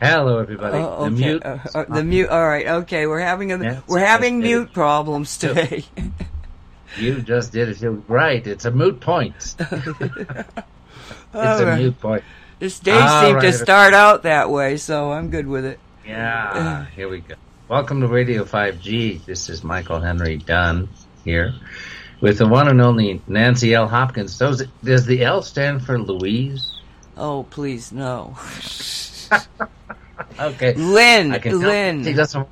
Hello, everybody. Oh, The mute. Uh, uh, the mute. All right. Okay. We're having a we're having mute problems today. You just did it. You're right. It's a moot point. it's a right. mute point. this day All seemed to start out that way, so I'm good with it. Yeah. Here we go. Welcome to Radio 5G. This is Michael Henry Dunn here with the one and only Nancy L. Hopkins. Does, does the L stand for Louise? Oh, please no, Okay. Lynn. I can tell- Lynn. She doesn't.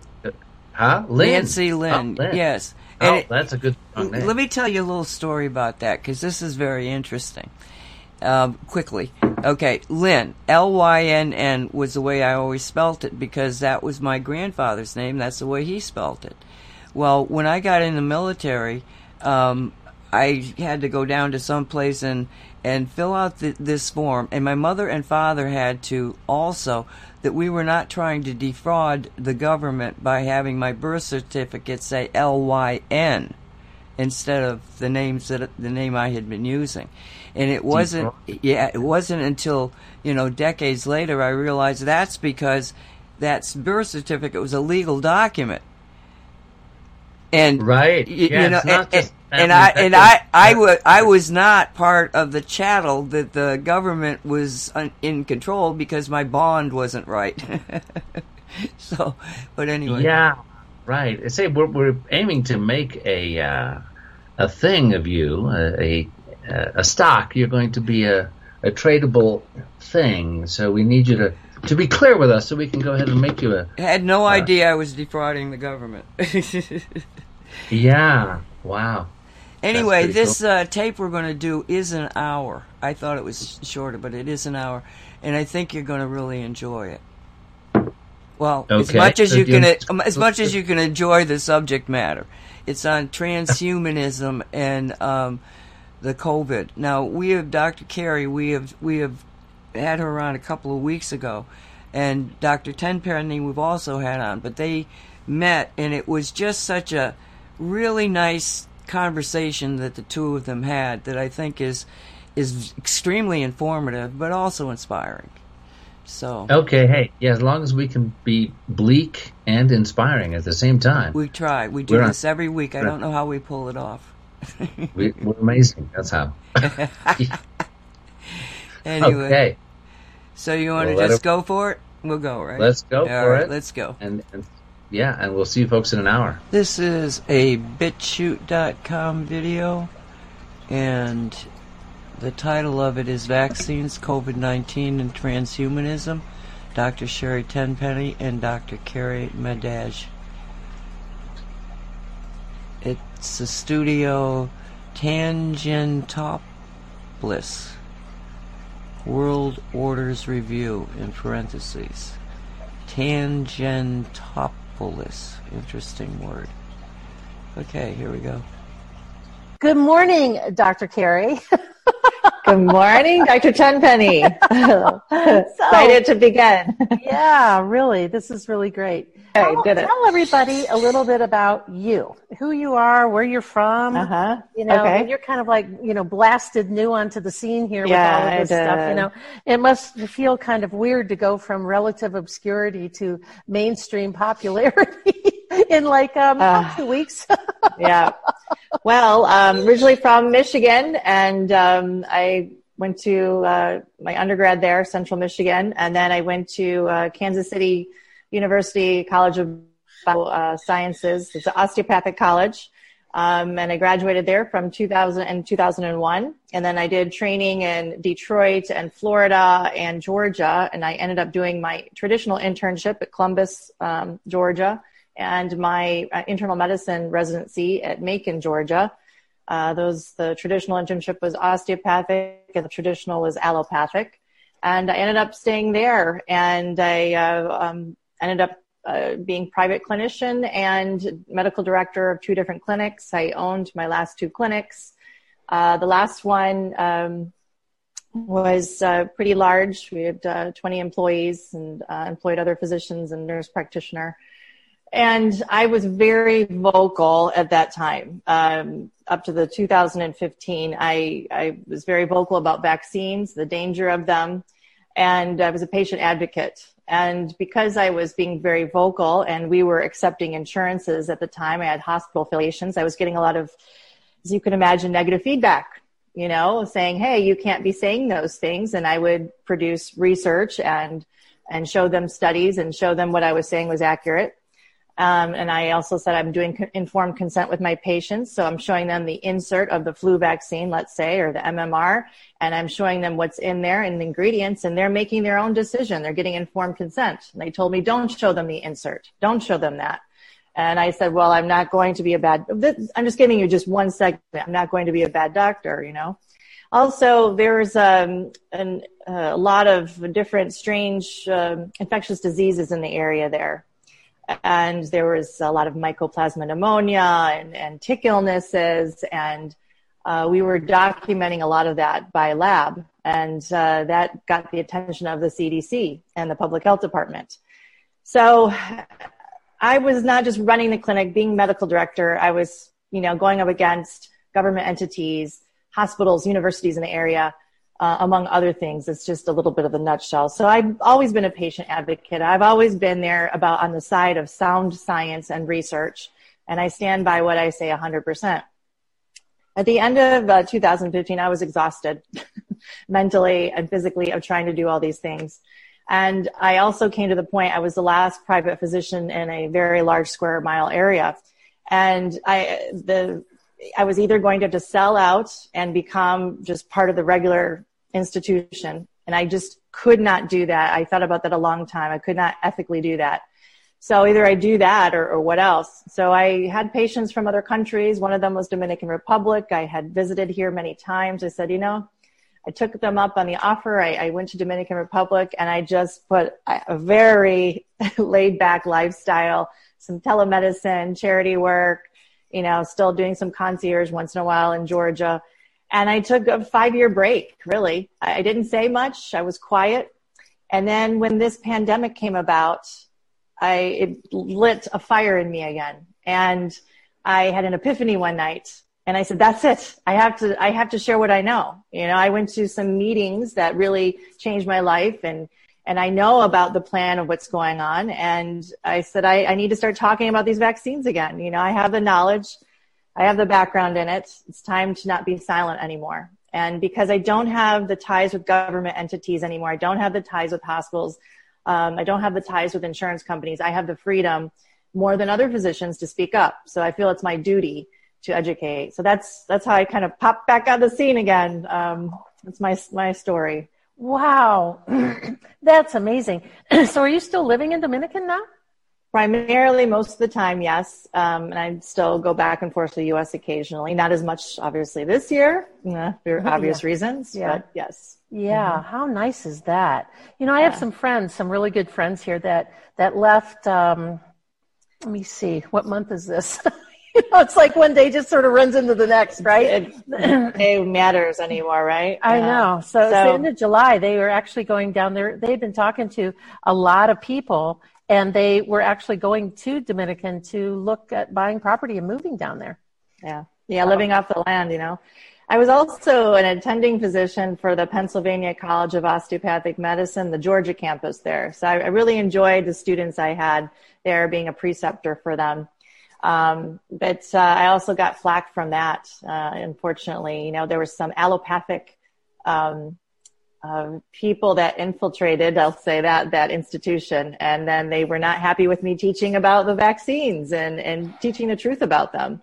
Huh? Lynn. Nancy Lynn. Oh, Lynn. Yes. Oh, And it- that's a good strong name. Let me tell you a little story about that because this is very interesting. Um, quickly, okay, Lynn L Y N N was the way I always spelt it because that was my grandfather's name. That's the way he spelt it. Well, when I got in the military, um, I had to go down to some place and and fill out th- this form, and my mother and father had to also that we were not trying to defraud the government by having my birth certificate say L Y N instead of the names that the name I had been using. And it wasn't yeah, it wasn't until, you know, decades later I realized that's because that birth certificate was a legal document. And Right. Yeah, you know, it's not and, just and I and I. I was I was not part of the chattel that the government was un, in control because my bond wasn't right. so, but anyway, Yeah, right. Say we're we're aiming to make a uh, a thing of you, a, a a stock. You're going to be a a tradable thing. So we need you to to be clear with us, so we can go ahead and make you a. I had no idea I was defrauding the government. Yeah. Wow. Anyway, this uh, tape we're going to do is an hour. I thought it was shorter, but it is an hour, and I think you're going to really enjoy it. Well, as much as So you you- can, um, as much as you can enjoy the subject matter, it's on transhumanism and um, the COVID. Now we have Dr. Carrie. We have we have had her on a couple of weeks ago, and Dr. Tenpenny we've also had on, but they met, and it was just such a really nice conversation that the two of them had that I think is is extremely informative, but also inspiring. So Okay. Hey. Yeah. As long as we can be bleak and inspiring at the same time, we try. We do We're on- this every week. I don't know how we pull it off. we, we're amazing. That's how. Anyway, Okay. so you want to just it- go for it? We'll go, right? Let's go All for right, it. Let's go. And, and yeah, and we'll see you folks in an hour. This is a BitChute.com video, and the title of it is Vaccines, COVID 19, and Transhumanism. Dr. Sherri Tenpenny and Dr. Carrie Madej. It's the studio Tangentopoulos. World Orders Review in parentheses. Tangentopoulos. Interesting word. Okay, here we go. Good morning, Dr. Carrie. Good morning, Dr. Tenpenny. Excited to begin. yeah, really, this is really great. Okay, tell, tell everybody a little bit about you, who you are, where you're from. Uh huh. You know, Okay. you're kind of like you know blasted new onto the scene here Yeah, with all of this stuff. You know, it must feel kind of weird to go from relative obscurity to mainstream popularity in like um, Uh, two weeks. yeah. Well, um, originally from Michigan, and um, I went to uh, my undergrad there, Central Michigan, and then I went to uh, Kansas City University College of uh, Sciences. It's an osteopathic college. Um, and I graduated there from 2000 and 2001. And then I did training in Detroit and Florida and Georgia. And I ended up doing my traditional internship at Columbus, um, Georgia, and my uh, internal medicine residency at Macon, Georgia. Uh, those the traditional internship was osteopathic, and the traditional was allopathic. And I ended up staying there, and I uh, um, ended up uh, being private clinician and medical director of two different clinics. I owned my last two clinics. Uh, the last one um, was uh, pretty large. We had uh, 20 employees and employed other physicians and nurse practitioner. And I was very vocal at that time. Um, up to the 2015, I, I was very vocal about vaccines, the danger of them, and I was a patient advocate. And because I was being very vocal and we were accepting insurances at the time, I had hospital affiliations, I was getting a lot of, as you can imagine, negative feedback, you know, saying, hey, you can't be saying those things. And I would produce research and, and show them studies and show them what I was saying was accurate. Um, and I also said I'm doing informed consent with my patients. So I'm showing them the insert of the flu vaccine, let's say, or the MMR, and I'm showing them what's in there and the ingredients, and they're making their own decision. They're getting informed consent. And they told me, don't show them the insert. Don't show them that. And I said, well, I'm not going to be a bad, I'm just giving you just one segment. I'm not going to be a bad doctor, you know. Also, there's um, an, uh, a lot of different strange um, infectious diseases in the area there and there was a lot of mycoplasma pneumonia and, and tick illnesses and uh, we were documenting a lot of that by lab and uh, that got the attention of the cdc and the public health department. So i was not just running the clinic being medical director. I was you know going up against government entities hospitals universities in the area uh, among other things. It's just a little bit of a nutshell. So I've always been a patient advocate. I've always been there about on the side of sound science and research, and I stand by what I say 100%. At the end of uh, 2015, I was exhausted mentally and physically of trying to do all these things. And I also came to the point I was the last private physician in a very large square mile area. And I, the I was either going to have to sell out and become just part of the regular institution. And I just could not do that. I thought about that a long time. I could not ethically do that. So either I do that or, or what else. So I had patients from other countries. One of them was Dominican Republic. I had visited here many times. I said, you know, I took them up on the offer. I, I went to Dominican Republic and I just put a very laid back lifestyle, some telemedicine, charity work, you know, still doing some concierge once in a while in Georgia. And I took a five year break, really. I didn't say much. I was quiet. And then when this pandemic came about, I, it lit a fire in me again. And I had an epiphany one night and I said, that's it. I have to, I have to share what I know. You know, I went to some meetings that really changed my life and and I know about the plan of what's going on. And I said, I, I need to start talking about these vaccines again. You know, I have the knowledge, I have the background in it. It's time to not be silent anymore. And because I don't have the ties with government entities anymore, I don't have the ties with hospitals, um, I don't have the ties with insurance companies, I have the freedom more than other physicians to speak up. So I feel it's my duty to educate. So that's that's how I kind of pop back on the scene again. Um, that's my my story. Wow, that's amazing. so, are you still living in Dominican now? Primarily, most of the time, yes. Um, and I still go back and forth to the U.S. occasionally. Not as much, obviously, this year for obvious yeah. reasons. Yeah. But yes. Yeah. Mm-hmm. How nice is that? You know, I yeah. have some friends, some really good friends here that that left. Um, let me see. What month is this? you know, it's like one day just sort of runs into the next, right? It, it matters anymore, right? I yeah. know. So, so, the end of July, they were actually going down there. They've been talking to a lot of people, and they were actually going to Dominican to look at buying property and moving down there. Yeah, yeah, living off the land, you know. I was also an attending physician for the Pennsylvania College of Osteopathic Medicine, the Georgia campus there. So I, really enjoyed the students I had there, being a preceptor for them. Um, but uh, I also got flack from that, uh, unfortunately. You know, there was some allopathic um, uh, people that infiltrated, I'll say that, that institution. And then they were not happy with me teaching about the vaccines and, and teaching the truth about them.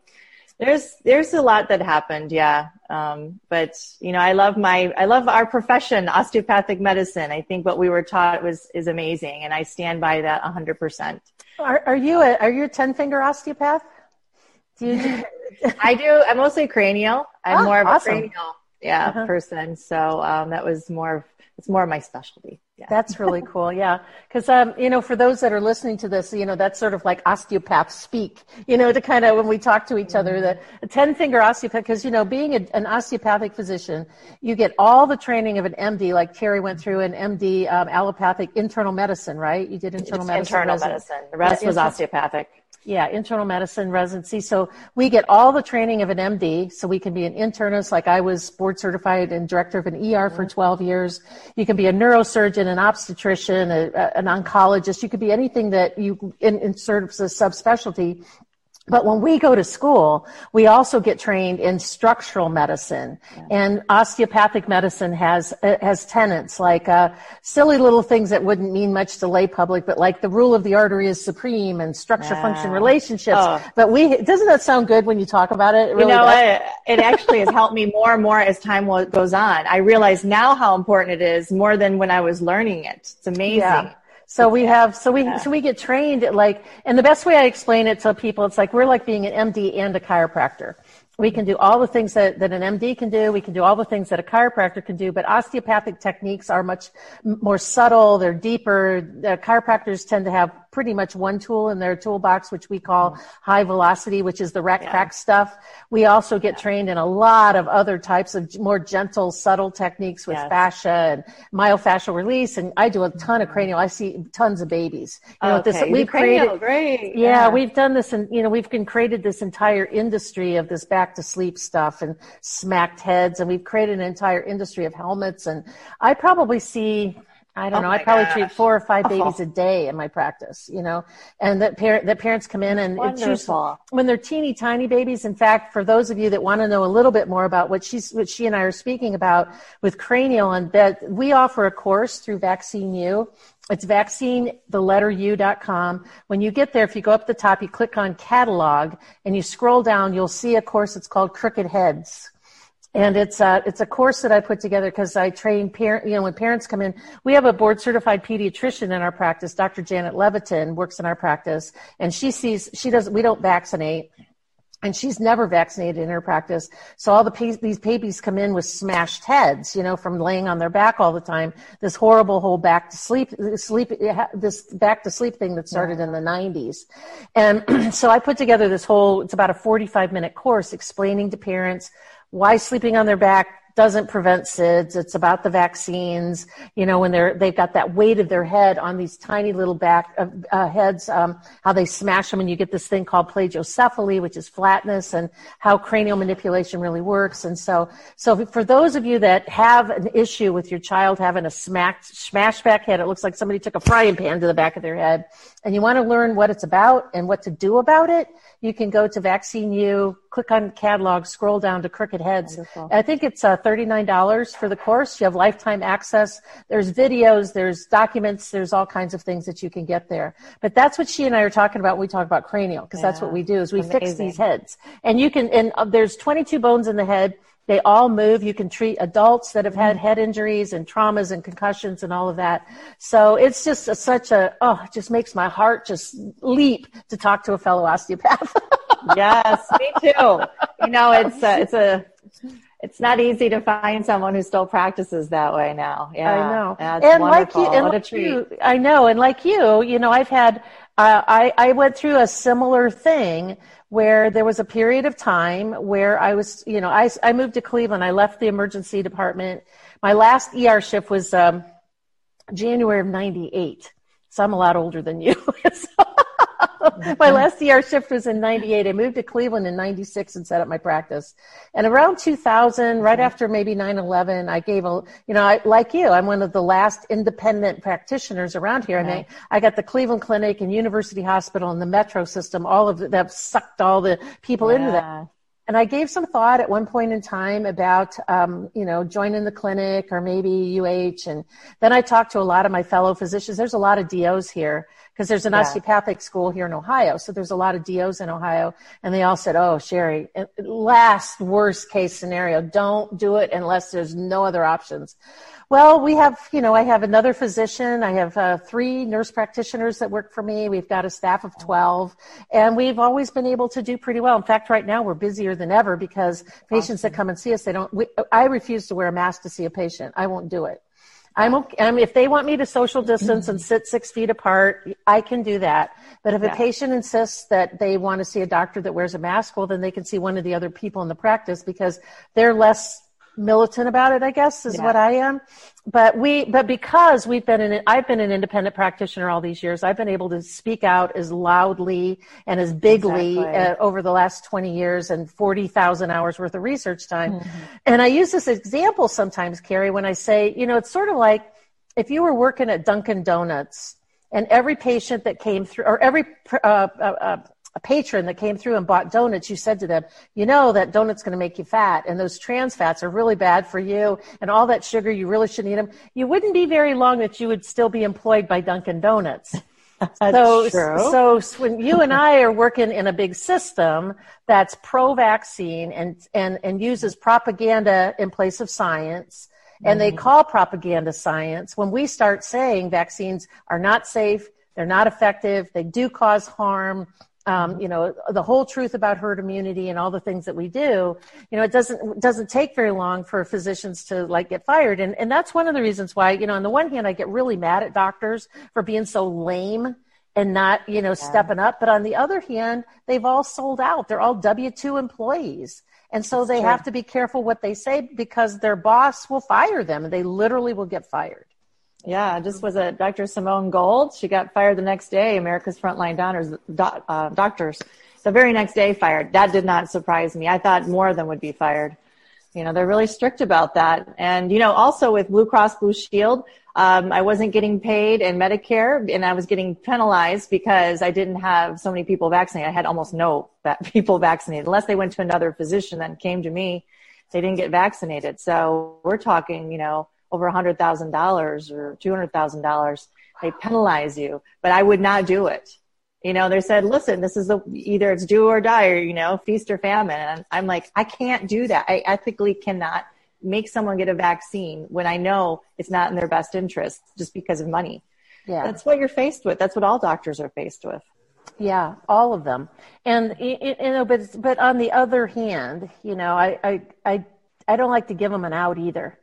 There's, there's a lot that happened. Yeah. Um, but you know, I love my, I love our profession, osteopathic medicine. I think what we were taught was, is amazing. And I stand by that a hundred percent. Are, are you a, are you a 10 finger osteopath? Do you do? I do. I'm mostly cranial. I'm oh, more of awesome. a cranial yeah, uh-huh. person. So um, that was more of it's more my specialty. Yeah. That's really cool. Yeah. Cause, um, you know, for those that are listening to this, you know, that's sort of like osteopath speak, you know, to kind of, when we talk to each other, the 10 finger osteopath, cause, you know, being a, an osteopathic physician, you get all the training of an MD, like Terry went through an MD, um, allopathic internal medicine, right? You did internal it's medicine. Internal medicine. The rest yeah, was osteopathic. Yeah, internal medicine residency. So we get all the training of an MD. So we can be an internist, like I was board certified and director of an ER for 12 years. You can be a neurosurgeon, an obstetrician, a, a, an oncologist. You could be anything that you in, in sort of a subspecialty but when we go to school, we also get trained in structural medicine, yeah. and osteopathic medicine has uh, has tenets like uh, silly little things that wouldn't mean much to lay public, but like the rule of the artery is supreme and structure yeah. function relationships. Oh. But we doesn't that sound good when you talk about it? it really you know, it, it actually has helped me more and more as time goes on. I realize now how important it is more than when I was learning it. It's amazing. Yeah. So we have, so we, so we get trained at like, and the best way I explain it to people, it's like we're like being an MD and a chiropractor. We can do all the things that, that an MD can do. We can do all the things that a chiropractor can do, but osteopathic techniques are much more subtle. They're deeper. The chiropractors tend to have pretty much one tool in their toolbox, which we call high velocity, which is the rec yeah. stuff. We also get yeah. trained in a lot of other types of more gentle, subtle techniques with yes. fascia and myofascial release. And I do a ton of mm-hmm. cranial. I see tons of babies. You know, okay. this, we've cranial, created, great. Yeah, yeah, we've done this and, you know, we've been created this entire industry of this back to sleep stuff and smacked heads. And we've created an entire industry of helmets. And I probably see, I don't oh know. I probably gosh. treat four or five babies oh. a day in my practice, you know, and that parent, that parents come in and choose when they're teeny tiny babies. In fact, for those of you that want to know a little bit more about what she's, what she and I are speaking about with cranial and that we offer a course through Vaccine U. It's vaccine, the letter u.com. When you get there, if you go up the top, you click on catalog and you scroll down, you'll see a course. It's called Crooked Heads and it's a, it's a course that I put together because I train parent, you know, when parents come in, we have a board certified pediatrician in our practice. Dr. Janet Levitin works in our practice and she sees, she does, we don't vaccinate and she's never vaccinated in her practice. So all the these babies come in with smashed heads, you know, from laying on their back all the time. This horrible whole back to sleep, sleep, this back to sleep thing that started yeah. in the 90s. And so I put together this whole, it's about a 45 minute course explaining to parents why sleeping on their back doesn't prevent SIDS. It's about the vaccines. You know, when they're they've got that weight of their head on these tiny little back uh, uh, heads, um, how they smash them, and you get this thing called plagiocephaly, which is flatness, and how cranial manipulation really works. And so, so for those of you that have an issue with your child having a smacked, smashed back head, it looks like somebody took a frying pan to the back of their head, and you want to learn what it's about and what to do about it you can go to Vaccine U, click on catalog, scroll down to Crooked Heads. I think it's uh, $39 for the course. You have lifetime access. There's videos, there's documents, there's all kinds of things that you can get there. But that's what she and I are talking about when we talk about cranial, because yeah. that's what we do is we Amazing. fix these heads. And you can, and uh, there's 22 bones in the head. They all move. You can treat adults that have had head injuries and traumas and concussions and all of that. So it's just a, such a, oh, it just makes my heart just leap to talk to a fellow osteopath. yes, me too. You know, it's a, it's a, it's not easy to find someone who still practices that way now. Yeah, I know. That's and wonderful. like you, and what like a treat. You, I know, and like you, you know, I've had, I I went through a similar thing where there was a period of time where I was, you know, I, I moved to Cleveland. I left the emergency department. My last ER shift was um, January of 98. So I'm a lot older than you. so, my last ER shift was in 98. I moved to Cleveland in 96 and set up my practice. And around 2000, right after maybe 9-11, I gave a, you know, I, like you, I'm one of the last independent practitioners around here. And I, I got the Cleveland Clinic and University Hospital and the Metro system, all of that sucked all the people yeah. into that. And I gave some thought at one point in time about, um, you know, joining the clinic or maybe UH. And then I talked to a lot of my fellow physicians. There's a lot of DOs here because there's an yeah. osteopathic school here in Ohio. So there's a lot of DOs in Ohio. And they all said, Oh, Sherri, last worst case scenario, don't do it unless there's no other options. Well, we have, you know, I have another physician. I have uh, three nurse practitioners that work for me. We've got a staff of 12 and we've always been able to do pretty well. In fact, right now we're busier than ever because patients awesome. that come and see us, they don't, we, I refuse to wear a mask to see a patient. I won't do it. I'm okay. Um, if they want me to social distance and sit six feet apart, I can do that. But if yeah. a patient insists that they want to see a doctor that wears a mask, well, then they can see one of the other people in the practice because they're less militant about it, I guess, is Yeah. what I am. But we, but because we've been in, I've been an independent practitioner all these years. I've been able to speak out as loudly and as bigly Exactly. uh, over the last 20 years and 40,000 hours worth of research time. And I use this example sometimes, Carrie, when I say, you know, it's sort of like if you were working at Dunkin' Donuts and every patient that came through, or every uh, uh, uh, a patron that came through and bought donuts, you said to them, you know that donut's going to make you fat, and those trans fats are really bad for you, and all that sugar, you really shouldn't eat them. You wouldn't be very long that you would still be employed by Dunkin' Donuts. so, true. so when you and I are working in a big system that's pro-vaccine and and and uses propaganda in place of science, and they mm-hmm. call propaganda science, when we start saying vaccines are not safe, they're not effective, they do cause harm. Um, you know the whole truth about herd immunity and all the things that we do. You know it doesn't doesn't take very long for physicians to like get fired, and and that's one of the reasons why you know on the one hand I get really mad at doctors for being so lame and not you know stepping up, but on the other hand they've all sold out. They're all W two employees, and so they true. have to be careful what they say because their boss will fire them, and they literally will get fired. Yeah, just was a Dr. Simone Gold. She got fired the next day. America's frontline uh, doctors, the very next day fired. That did not surprise me. I thought more of them would be fired. You know, they're really strict about that. And you know, also with Blue Cross Blue Shield, um, I wasn't getting paid in Medicare, and I was getting penalized because I didn't have so many people vaccinated. I had almost no people vaccinated, unless they went to another physician that came to me. They didn't get vaccinated. So we're talking, you know, over a hundred thousand dollars or two hundred thousand dollars. They penalize you, but I would not do it. You know, they said, listen, this is the, either it's do or die or, you know, feast or famine. And I'm like, I can't do that. I ethically cannot make someone get a vaccine when I know it's not in their best interest just because of money. Yeah. That's what you're faced with. That's what all doctors are faced with. Yeah, all of them. And you know, but but on the other hand, you know, I I I, I don't like to give them an out either.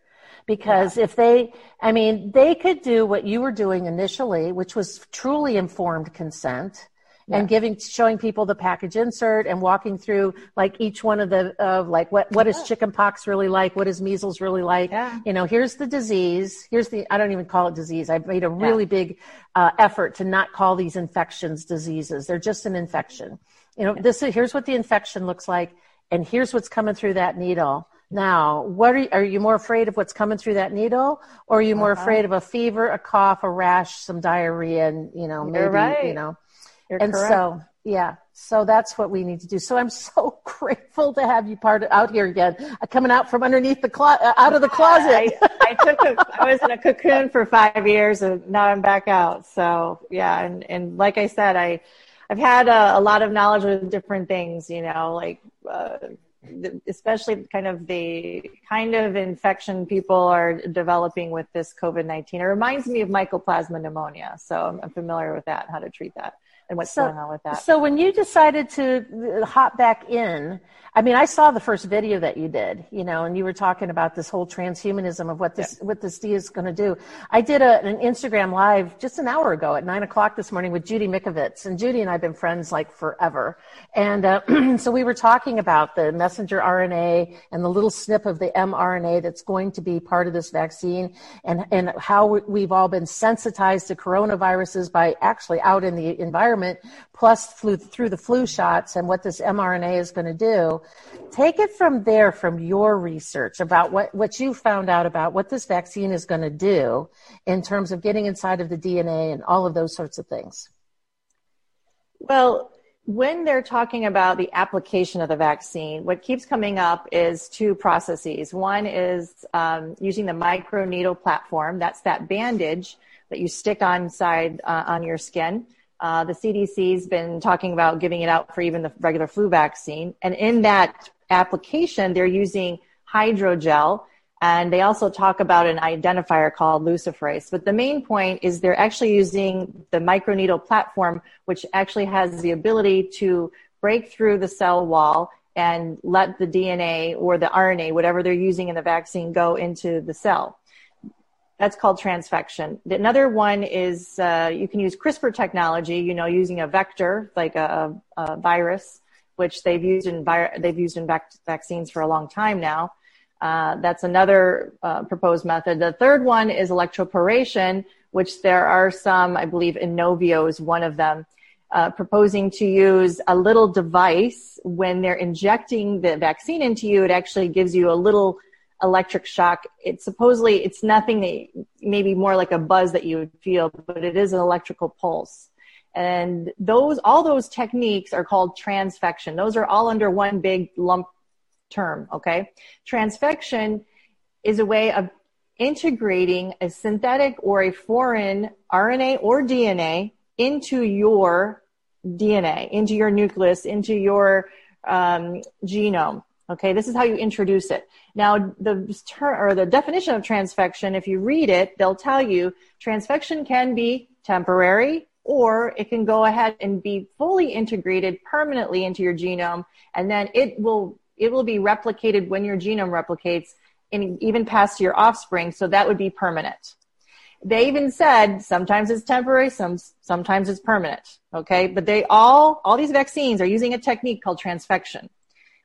Because if they, I mean, they could do what you were doing initially, which was truly informed consent and giving, showing people the package insert and walking through like each one of the, of like what, what is chicken pox really like? What is measles really like? Yeah. You know, here's the disease. Here's the, I don't even call it disease. I've made a really big uh, effort to not call these infections diseases. They're just an infection. You know, this is, here's what the infection looks like, and here's what's coming through that needle. Now, what are you, are you more afraid of what's coming through that needle, or are you more afraid of a fever, a cough, a rash, some diarrhea, and you know, maybe right. you know, You're and correct. so yeah, so that's what we need to do. So I'm so grateful to have you part out here again, uh, coming out from underneath the closet, uh, out of the closet. I, I took a, I was in a cocoon for five years and now I'm back out. So yeah. And, and like I said, I, I've had a, a lot of knowledge with different things, you know, like, uh, especially kind of the kind of infection people are developing with this COVID-19. It reminds me of mycoplasma pneumonia. So I'm familiar with that, how to treat that and what's So- going on with that. So when you decided to uh, hop back in, I mean, I saw the first video that you did, you know, and you were talking about this whole transhumanism of what this what this D is going to do. I did a, an Instagram live just an hour ago at nine o'clock this morning with Judy Mikovits, and Judy and I've been friends like forever. And uh, so we were talking about the messenger RNA and the little snip of the mRNA that's going to be part of this vaccine, and and how we've all been sensitized to coronaviruses by actually out in the environment, plus flu, through the flu shots, and what this mRNA is going to do. Take it from there, from your research about what, what you found out about what this vaccine is going to do in terms of getting inside of the DNA and all of those sorts of things. Well, when they're talking about the application of the vaccine, what keeps coming up is two processes. One is um, using the microneedle platform. That's that bandage that you stick on side uh, on your skin. Uh, the CDC's been talking about giving it out for even the regular flu vaccine, and in that application, they're using hydrogel. And they also talk about an identifier called luciferase. But the main point is they're actually using the microneedle platform, which actually has the ability to break through the cell wall and let the DNA or the RNA, whatever they're using in the vaccine, go into the cell. That's called transfection. Another one is uh, you can use CRISPR technology, you know, using a vector like a, a virus, which they've used in vi- they've used in vac- vaccines for a long time now. Uh, that's another uh, proposed method. The third one is electroporation, which there are some, I believe, Inovio is one of them, uh, proposing to use a little device when they're injecting the vaccine into you. It actually gives you a little electric shock. It's supposedly it's nothing that maybe more like a buzz that you would feel, but it is an electrical pulse. And those all those techniques are called transfection. Those are all under one big lump term. Okay, transfection is a way of integrating a synthetic or a foreign RNA or DNA into your DNA, into your nucleus, into your um, genome. Okay, this is how you introduce it. Now, the term or the definition of transfection, if you read it, they'll tell you transfection can be temporary or it can go ahead and be fully integrated permanently into your genome, and then it will it will be replicated when your genome replicates, and even past your offspring. So that would be permanent. They even said sometimes it's temporary, some sometimes it's permanent. Okay, but they all all these vaccines are using a technique called transfection.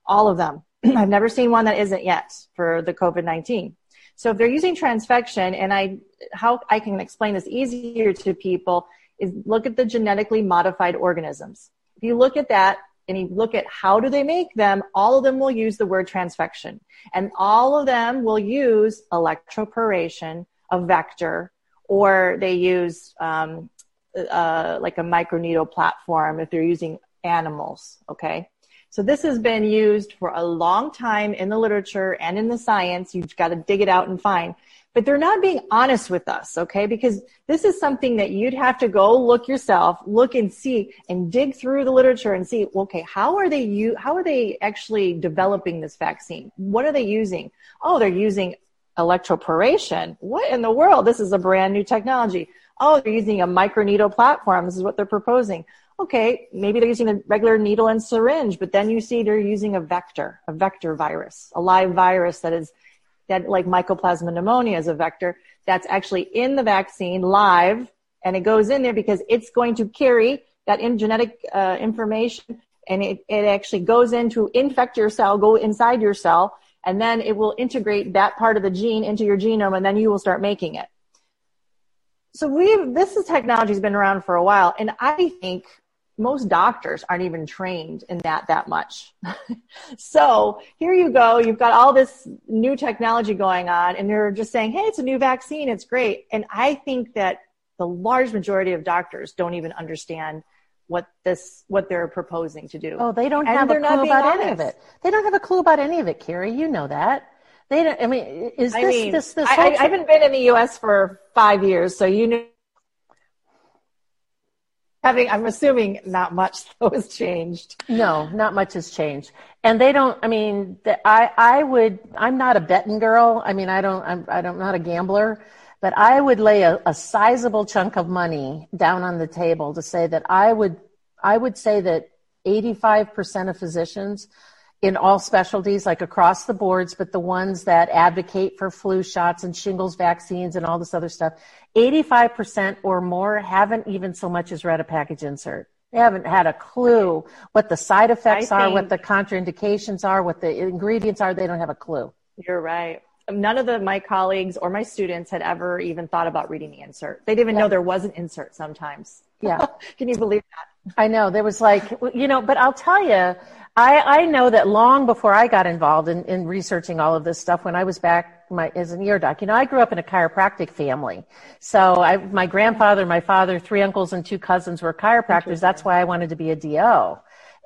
All of them. I've never seen one that isn't yet for the COVID nineteen. So if they're using transfection, and I how I can explain this easier to people is look at the genetically modified organisms. If you look at that and you look at how do they make them, all of them will use the word transfection, and all of them will use electroporation, a vector, or they use um, uh, like a microneedle platform if they're using animals. Okay. So this has been used for a long time in the literature and in the science. You've got to dig it out and find. But they're not being honest with us, okay? Because this is something that you'd have to go look yourself, look and see, and dig through the literature and see, okay, how are they how are they actually developing this vaccine? What are they using? Oh, they're using electroporation. What in the world? This is a brand new technology. Oh, they're using a microneedle platform. This is what they're proposing. Okay, maybe they're using a regular needle and syringe, but then you see they're using a vector, a vector virus, a live virus that is that like mycoplasma pneumonia is a vector that's actually in the vaccine live and it goes in there because it's going to carry that in genetic uh, information and it, it actually goes in to infect your cell, go inside your cell, and then it will integrate that part of the gene into your genome and then you will start making it. So we this is technology has been around for a while and I think most doctors aren't even trained in that that much. so here you go, you've got all this new technology going on and they're just saying, "Hey, it's a new vaccine, it's great." And I think that the large majority of doctors don't even understand what this what they're proposing to do. Oh, they don't and have a clue about honest. any of it. They don't have a clue about any of it, Carrie. You know that. They don't. I mean, is this I mean, this this? I, I, haven't been in the U.S. for five years, so you know. Having, I'm assuming not much though has changed. No, not much has changed, and they don't. I mean, the, I I would. I'm not a betting girl. I mean, I don't. I'm I don't, I'm not a gambler but I would lay a, a sizable chunk of money down on the table to say that I would, I would say that 85% of physicians in all specialties, like across the boards, but the ones that advocate for flu shots and shingles vaccines and all this other stuff, 85% or more haven't even so much as read a package insert. They haven't had a clue what the side effects I are, what the contraindications are, what the ingredients are. They don't have a clue. You're right none of the, my colleagues or my students had ever even thought about reading the insert. They didn't even yeah. know there was an insert sometimes. Yeah. Can you believe that? I know. There was like, you know, but I'll tell you, I, I know that long before I got involved in, in researching all of this stuff, when I was back my, as an ear doc, you know, I grew up in a chiropractic family. So I, my grandfather, my father, three uncles and two cousins were chiropractors. That's why I wanted to be a DO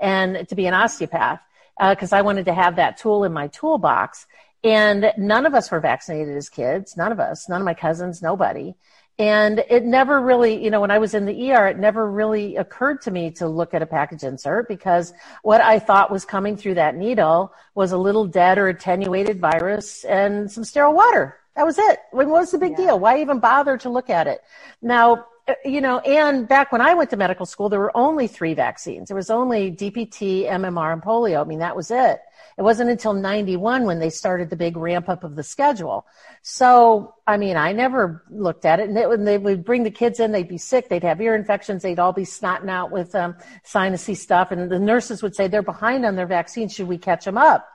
and to be an osteopath Uh, because uh, I wanted to have that tool in my toolbox. And none of us were vaccinated as kids. None of us, none of my cousins, nobody. And it never really, you know, when I was in the ER, it never really occurred to me to look at a package insert because what I thought was coming through that needle was a little dead or attenuated virus and some sterile water. That was it. What was the big yeah. deal? Why even bother to look at it? Now, uh, you know, and back when I went to medical school, there were only three vaccines. There was only DPT, MMR, and polio. I mean, that was it. It wasn't until 91 when they started the big ramp up of the schedule. So, I mean, I never looked at it. And it, when they would bring the kids in, they'd be sick. They'd have ear infections. They'd all be snotting out with um, sinusy stuff. And the nurses would say, they're behind on their vaccine. Should we catch them up?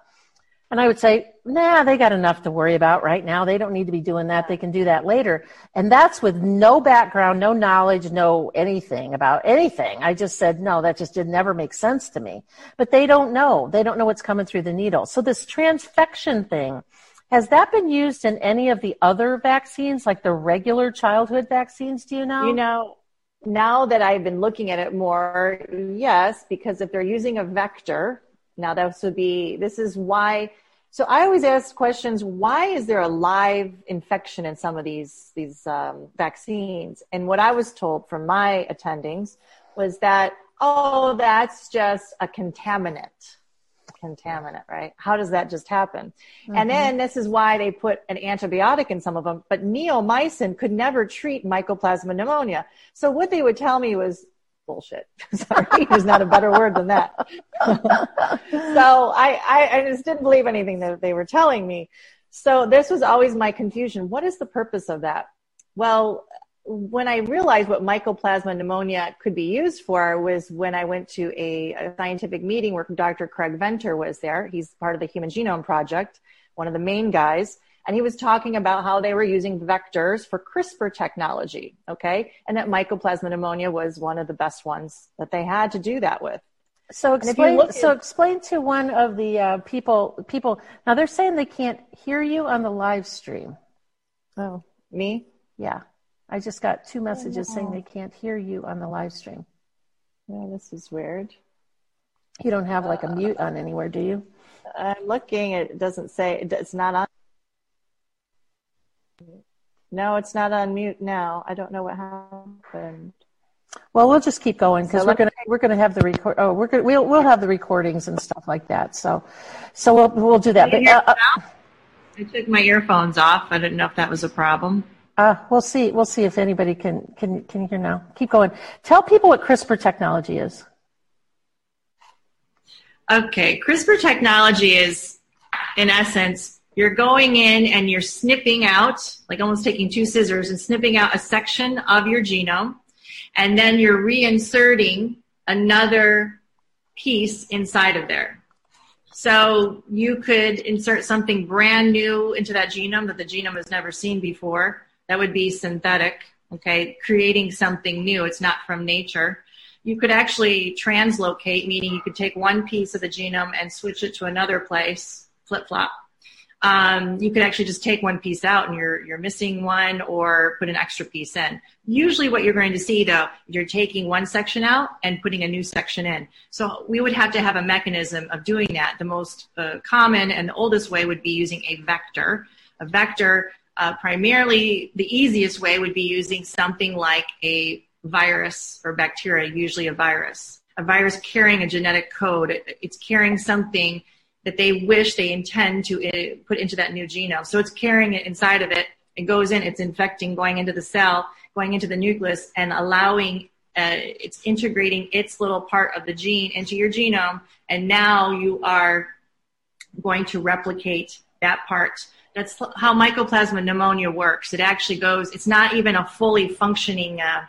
And I would say, nah, they got enough to worry about right now. They don't need to be doing that. They can do that later. And that's with no background, no knowledge, no anything about anything. I just said, no, that just did never make sense to me. But they don't know. They don't know what's coming through the needle. So this transfection thing, has that been used in any of the other vaccines, like the regular childhood vaccines? Do you know? You know, now that I've been looking at it more, yes, because if they're using a vector, now this would be, this is why, so I always ask questions, why is there a live infection in some of these, these um, vaccines? And what I was told from my attendings was that, oh, that's just a contaminant contaminant, right? How does that just happen? Mm-hmm. And then this is why they put an antibiotic in some of them, but neomycin could never treat mycoplasma pneumonia. So what they would tell me was bullshit. Sorry, there's not a better word than that. so I, I, I just didn't believe anything that they were telling me. So this was always my confusion. What is the purpose of that? Well, when I realized what mycoplasma pneumonia could be used for was when I went to a, a, scientific meeting where Dr. Craig Venter was there. He's part of the Human Genome Project, one of the main guys. And he was talking about how they were using vectors for CRISPR technology. Okay. And that mycoplasma pneumonia was one of the best ones that they had to do that with. So explain, at, so explain to one of the uh, people, people, now they're saying they can't hear you on the live stream. Oh, me? Yeah. I just got two messages oh, saying they can't hear you on the live stream. Yeah, this is weird. You don't have like a uh, mute on anywhere, do you? I'm looking. It doesn't say it's not on. No, it's not on mute now. I don't know what happened. Well, we'll just keep going because so we're gonna we're gonna have the record. Oh, we're gonna we'll we'll have the recordings and stuff like that. So, so we'll we'll do that. But, uh, I took my earphones off. I didn't know if that was a problem. Uh, we'll see. We'll see if anybody can can can hear now. Keep going. Tell people what CRISPR technology is. Okay, CRISPR technology is, in essence, you're going in and you're snipping out, like almost taking two scissors and snipping out a section of your genome, and then you're reinserting another piece inside of there. So you could insert something brand new into that genome that the genome has never seen before that would be synthetic, okay, creating something new. It's not from nature. You could actually translocate, meaning you could take one piece of the genome and switch it to another place, flip flop. Um, you could actually just take one piece out and you're you're missing one or put an extra piece in. Usually what you're going to see though, you're taking one section out and putting a new section in. So we would have to have a mechanism of doing that. The most uh, common and the oldest way would be using a vector. A vector uh, primarily, the easiest way would be using something like a virus or bacteria, usually a virus. A virus carrying a genetic code, it, it's carrying something that they wish they intend to uh, put into that new genome. So it's carrying it inside of it. It goes in, it's infecting, going into the cell, going into the nucleus, and allowing uh, it's integrating its little part of the gene into your genome, and now you are going to replicate that part that's how mycoplasma pneumonia works. It actually goes, it's not even a fully functioning uh,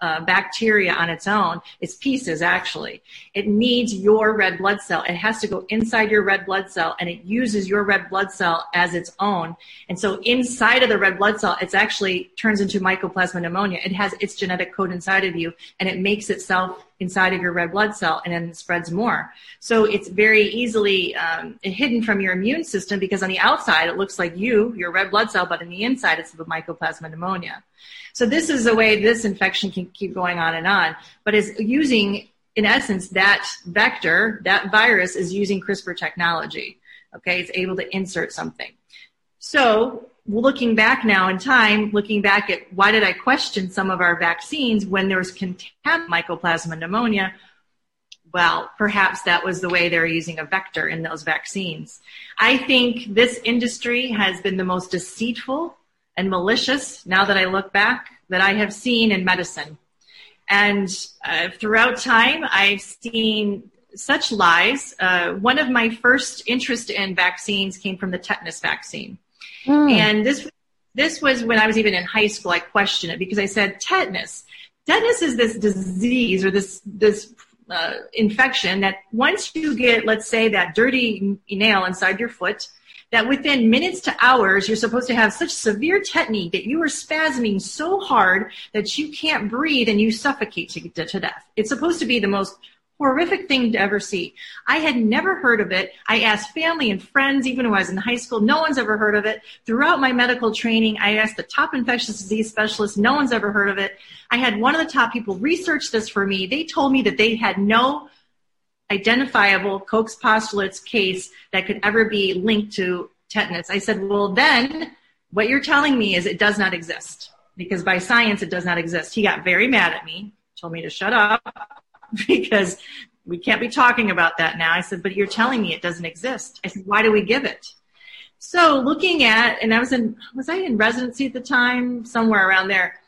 uh, bacteria on its own. It's pieces actually. It needs your red blood cell. It has to go inside your red blood cell and it uses your red blood cell as its own. And so inside of the red blood cell, it's actually turns into mycoplasma pneumonia. It has its genetic code inside of you and it makes itself inside of your red blood cell and then spreads more. So it's very easily um, hidden from your immune system because on the outside it looks like you, your red blood cell, but on the inside it's the mycoplasma pneumonia. So this is the way this infection can keep going on and on. But is using, in essence, that vector, that virus is using CRISPR technology. Okay, it's able to insert something. So looking back now in time, looking back at why did I question some of our vaccines when there was mycoplasma pneumonia? Well, perhaps that was the way they were using a vector in those vaccines. I think this industry has been the most deceitful and malicious now that I look back that I have seen in medicine. And uh, throughout time, I've seen such lies. Uh, one of my first interest in vaccines came from the tetanus vaccine. Mm. And this, this was when I was even in high school. I questioned it because I said, tetanus. Tetanus is this disease or this, this uh, infection that once you get, let's say, that dirty nail inside your foot, that within minutes to hours, you're supposed to have such severe tetany that you are spasming so hard that you can't breathe and you suffocate to, to death. It's supposed to be the most horrific thing to ever see. I had never heard of it. I asked family and friends, even when I was in high school, no one's ever heard of it. Throughout my medical training, I asked the top infectious disease specialists, no one's ever heard of it. I had one of the top people research this for me. They told me that they had no identifiable Koch's postulates case that could ever be linked to tetanus. I said, well, then what you're telling me is it does not exist because by science it does not exist. He got very mad at me, told me to shut up because we can't be talking about that now. I said, but you're telling me it doesn't exist. I said, why do we give it? So looking at, and I was in, was I in residency at the time? Somewhere around there.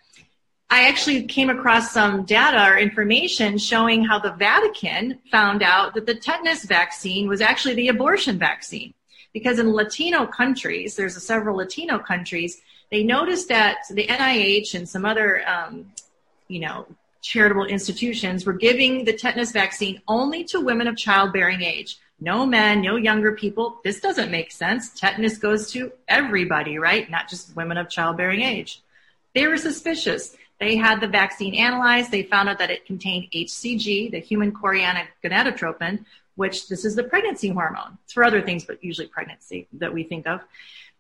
I actually came across some data or information showing how the Vatican found out that the tetanus vaccine was actually the abortion vaccine. Because in Latino countries, there's several Latino countries, they noticed that the NIH and some other, um, you know, charitable institutions were giving the tetanus vaccine only to women of childbearing age. No men, no younger people. This doesn't make sense. Tetanus goes to everybody, right? Not just women of childbearing age. They were suspicious. They had the vaccine analyzed. They found out that it contained HCG, the human chorionic gonadotropin, which this is the pregnancy hormone. It's for other things, but usually pregnancy that we think of.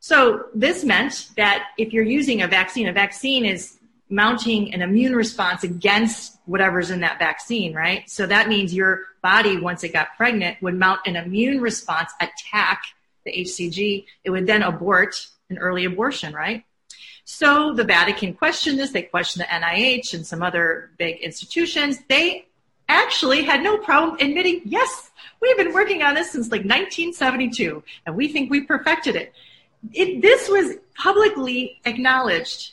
So this meant that if you're using a vaccine, a vaccine is mounting an immune response against whatever's in that vaccine, right? So that means your body, once it got pregnant, would mount an immune response, attack the HCG. It would then abort an early abortion, right? So the Vatican questioned this. They questioned the NIH and some other big institutions. They actually had no problem admitting, yes, we've been working on this since like 1972 and we think we perfected it. it this was publicly acknowledged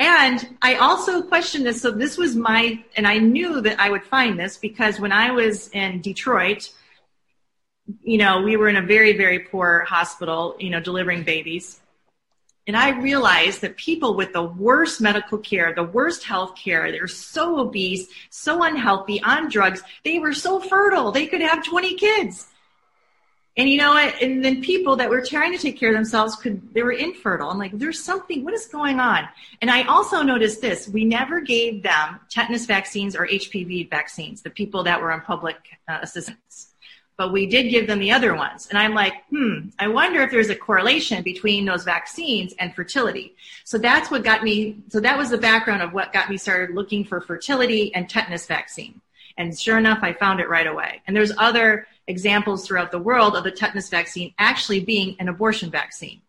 and I also questioned this. So this was my, and I knew that I would find this because when I was in Detroit, you know, we were in a very, very poor hospital, you know, delivering babies. And I realized that people with the worst medical care, the worst health care, they're so obese, so unhealthy, on drugs, they were so fertile. They could have 20 kids. And you know what? And then people that were trying to take care of themselves could, they were infertile. I'm like, there's something, what is going on? And I also noticed this we never gave them tetanus vaccines or HPV vaccines, the people that were on public uh, assistance. But we did give them the other ones. And I'm like, hmm, I wonder if there's a correlation between those vaccines and fertility. So that's what got me, so that was the background of what got me started looking for fertility and tetanus vaccine. And sure enough, I found it right away. And there's other examples throughout the world of the tetanus vaccine actually being an abortion vaccine.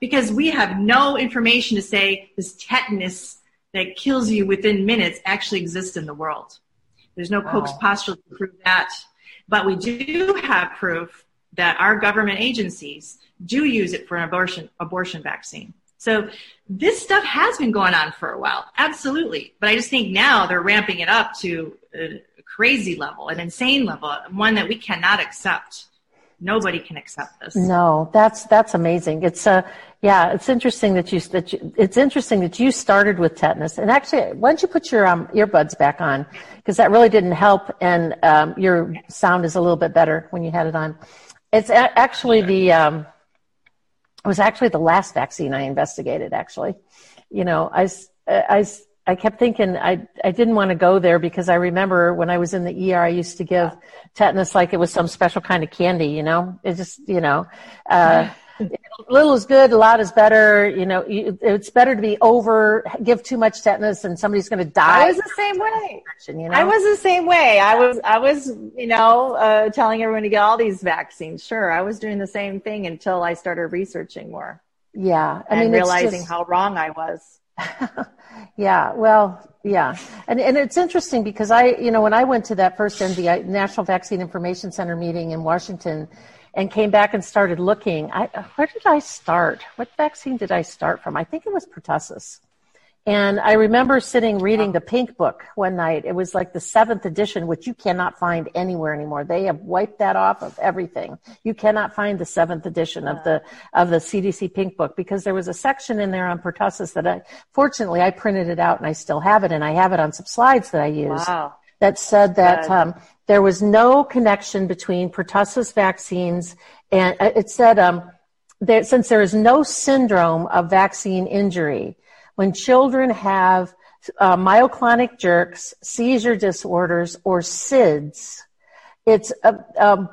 Because we have no information to say this tetanus that kills you within minutes actually exists in the world. There's no wow. Koch's postulate to prove that. But we do have proof that our government agencies do use it for an abortion, abortion vaccine. So this stuff has been going on for a while, absolutely. But I just think now they're ramping it up to uh, crazy level, an insane level, one that we cannot accept. Nobody can accept this. No, that's that's amazing. It's uh yeah, it's interesting that you that you, it's interesting that you started with tetanus. And actually, why don't you put your um, earbuds back on because that really didn't help, and um, your sound is a little bit better when you had it on. It's a- actually the um, it was actually the last vaccine I investigated. Actually, you know, I I I kept thinking I I didn't want to go there because I remember when I was in the ER I used to give tetanus like it was some special kind of candy, you know. It just you know, uh, little is good, a lot is better. You know, it's better to be over give too much tetanus and somebody's going to die. I was the same way. You know? I was the same way. I was I was you know uh, telling everyone to get all these vaccines. Sure, I was doing the same thing until I started researching more. Yeah, I and mean, realizing just... how wrong I was. Yeah, well, yeah. And, and it's interesting because I, you know, when I went to that first NVI, National Vaccine Information Center meeting in Washington and came back and started looking, I, where did I start? What vaccine did I start from? I think it was pertussis. And I remember sitting reading the Pink Book one night. It was like the seventh edition, which you cannot find anywhere anymore. They have wiped that off of everything. You cannot find the seventh edition of the of the CDC Pink Book because there was a section in there on pertussis that I, fortunately, I printed it out and I still have it, and I have it on some slides that I use. Wow. that said that um, there was no connection between pertussis vaccines and uh, it said um, that since there is no syndrome of vaccine injury, when children have uh, myoclonic jerks, seizure disorders, or SIDS, it's uh, um,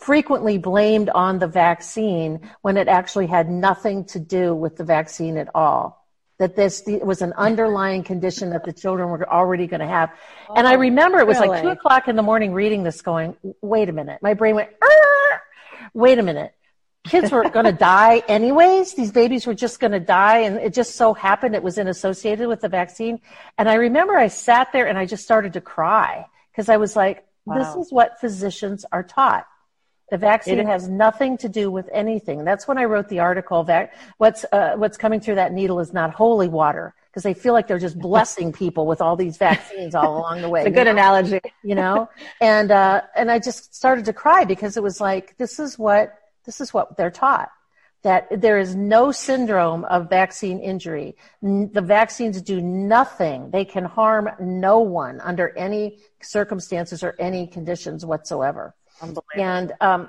frequently blamed on the vaccine when it actually had nothing to do with the vaccine at all. That this was an underlying condition that the children were already going to have. Oh, and I oh, remember it was really? like two o'clock in the morning reading this going, wait a minute. My brain went, wait a minute. Kids were going to die anyways. These babies were just going to die. And it just so happened it was in associated with the vaccine. And I remember I sat there and I just started to cry because I was like, wow. this is what physicians are taught the vaccine has nothing to do with anything. That's when I wrote the article that what's uh, what's coming through that needle is not holy water because they feel like they're just blessing people with all these vaccines all along the way. it's a good know? analogy, you know. And uh, and I just started to cry because it was like this is what this is what they're taught that there is no syndrome of vaccine injury. The vaccines do nothing. They can harm no one under any circumstances or any conditions whatsoever. And um,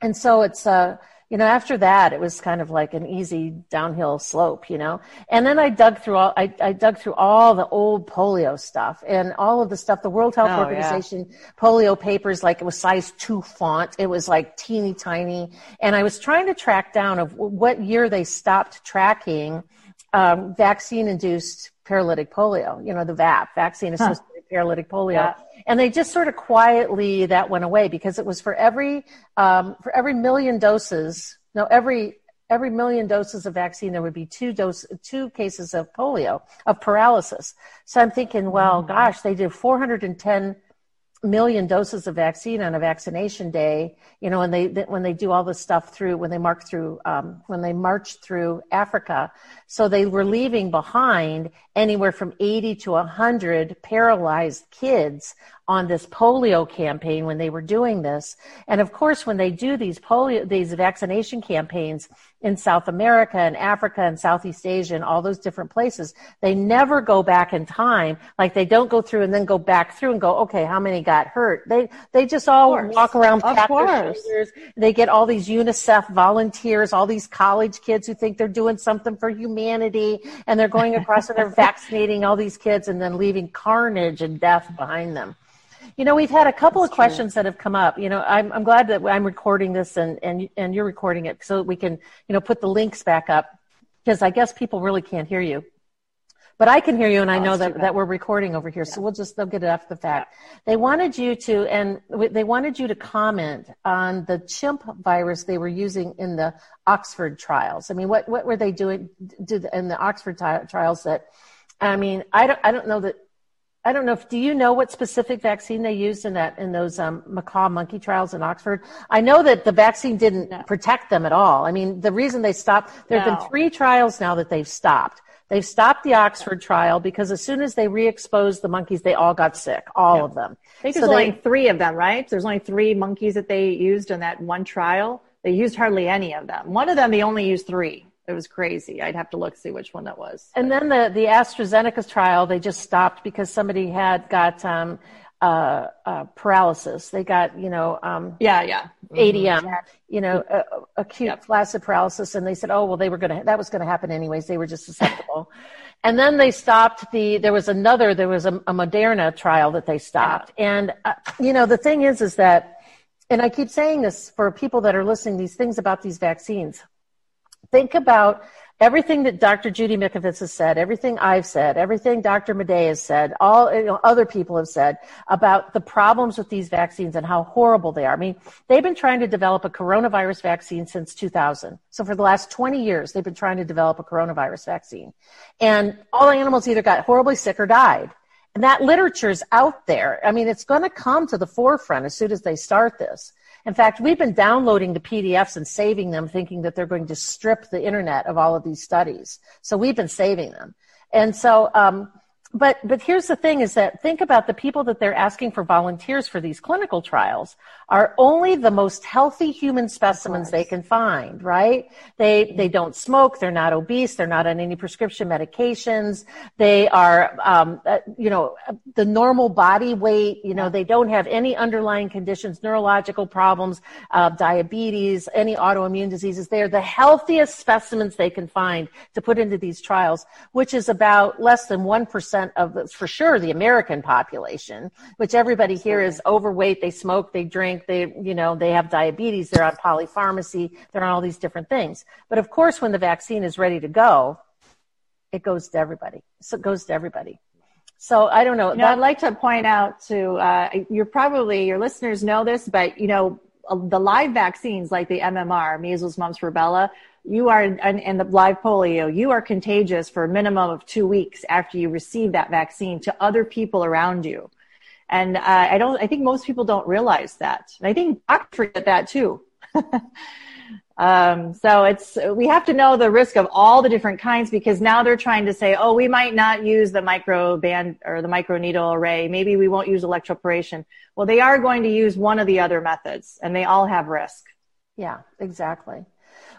and so it's uh, you know after that it was kind of like an easy downhill slope, you know. And then I dug through all I, I dug through all the old polio stuff and all of the stuff. The World Health oh, Organization yeah. polio papers, like it was size two font. It was like teeny tiny, and I was trying to track down of what year they stopped tracking um, vaccine induced paralytic polio. You know the VAP, vaccine associated. Paralytic polio. Yeah and they just sort of quietly that went away because it was for every um, for every million doses. No, every every million doses of vaccine there would be two dose two cases of polio of paralysis. So I'm thinking, well, mm-hmm. gosh, they did 410 million doses of vaccine on a vaccination day, you know, when they when they do all this stuff through when they mark through um, when they march through Africa, so they were leaving behind anywhere from 80 to 100 paralyzed kids on this polio campaign when they were doing this. And of course, when they do these polio, these vaccination campaigns in South America and Africa and Southeast Asia and all those different places, they never go back in time. Like they don't go through and then go back through and go, okay, how many got hurt? They, they just all walk around, of course. They get all these UNICEF volunteers, all these college kids who think they're doing something for humanity and they're going across and they're vaccinating all these kids and then leaving carnage and death behind them. You know, we've had a couple That's of questions true. that have come up. You know, I'm, I'm glad that I'm recording this and, and, and you're recording it so we can, you know, put the links back up because I guess people really can't hear you. But I can hear you, and I oh, know that, that we're recording over here, so we'll just they'll get it after the fact. They wanted you to, and they wanted you to comment on the chimp virus they were using in the Oxford trials. I mean, what what were they doing did, in the Oxford t- trials? That, I mean, I don't I don't know that I don't know if do you know what specific vaccine they used in that in those um, macaque monkey trials in Oxford? I know that the vaccine didn't no. protect them at all. I mean, the reason they stopped there have no. been three trials now that they've stopped. They've stopped the Oxford trial because as soon as they re-exposed the monkeys, they all got sick, all yeah. of them. I think there's so only they, three of them, right? There's only three monkeys that they used in that one trial. They used hardly any of them. One of them, they only used three it was crazy. I'd have to look see which one that was. And then the the AstraZeneca trial they just stopped because somebody had got um, uh, uh, paralysis. They got you know um, yeah yeah ADM mm-hmm. you know uh, acute yep. flaccid paralysis, and they said oh well they were gonna that was gonna happen anyways. They were just susceptible. and then they stopped the there was another there was a, a Moderna trial that they stopped. Yeah. And uh, you know the thing is is that and I keep saying this for people that are listening these things about these vaccines think about everything that Dr. Judy Mikovits has said, everything I've said, everything Dr. Madej has said, all you know, other people have said about the problems with these vaccines and how horrible they are. I mean, they've been trying to develop a coronavirus vaccine since 2000. So for the last 20 years, they've been trying to develop a coronavirus vaccine. And all the animals either got horribly sick or died. And that literature is out there. I mean, it's going to come to the forefront as soon as they start this. In fact, we've been downloading the PDFs and saving them thinking that they're going to strip the internet of all of these studies. So we've been saving them. And so, um, but but here's the thing is that think about the people that they're asking for volunteers for these clinical trials are only the most healthy human specimens they can find right? They they don't smoke they're not obese they're not on any prescription medications they are um, uh, you know the normal body weight you know they don't have any underlying conditions neurological problems uh, diabetes any autoimmune diseases. They're the healthiest specimens they can find to put into these trials which is about less than 1% percent of the, for sure the American population, which everybody here is overweight. They smoke, they drink, they, you know, they have diabetes. They're on polypharmacy. They're on all these different things. But of course, when the vaccine is ready to go, it goes to everybody. So it goes to everybody. So I don't know. You know I'd like to point out to uh, you're probably your listeners know this, but you know the live vaccines like the MMR, measles, mumps, rubella, you are and, the live polio you are contagious for a minimum of two weeks after you receive that vaccine to other people around you. And uh, i don't i think most people don't realize that. And i think doctors forget that too um, so it's we have to know the risk of all the different kinds because now they're trying to say oh we might not use the micro band or the micro needle array. Maybe we won't use electroporation. Well they are going to use one of the other methods and they all have risk. Yeah exactly.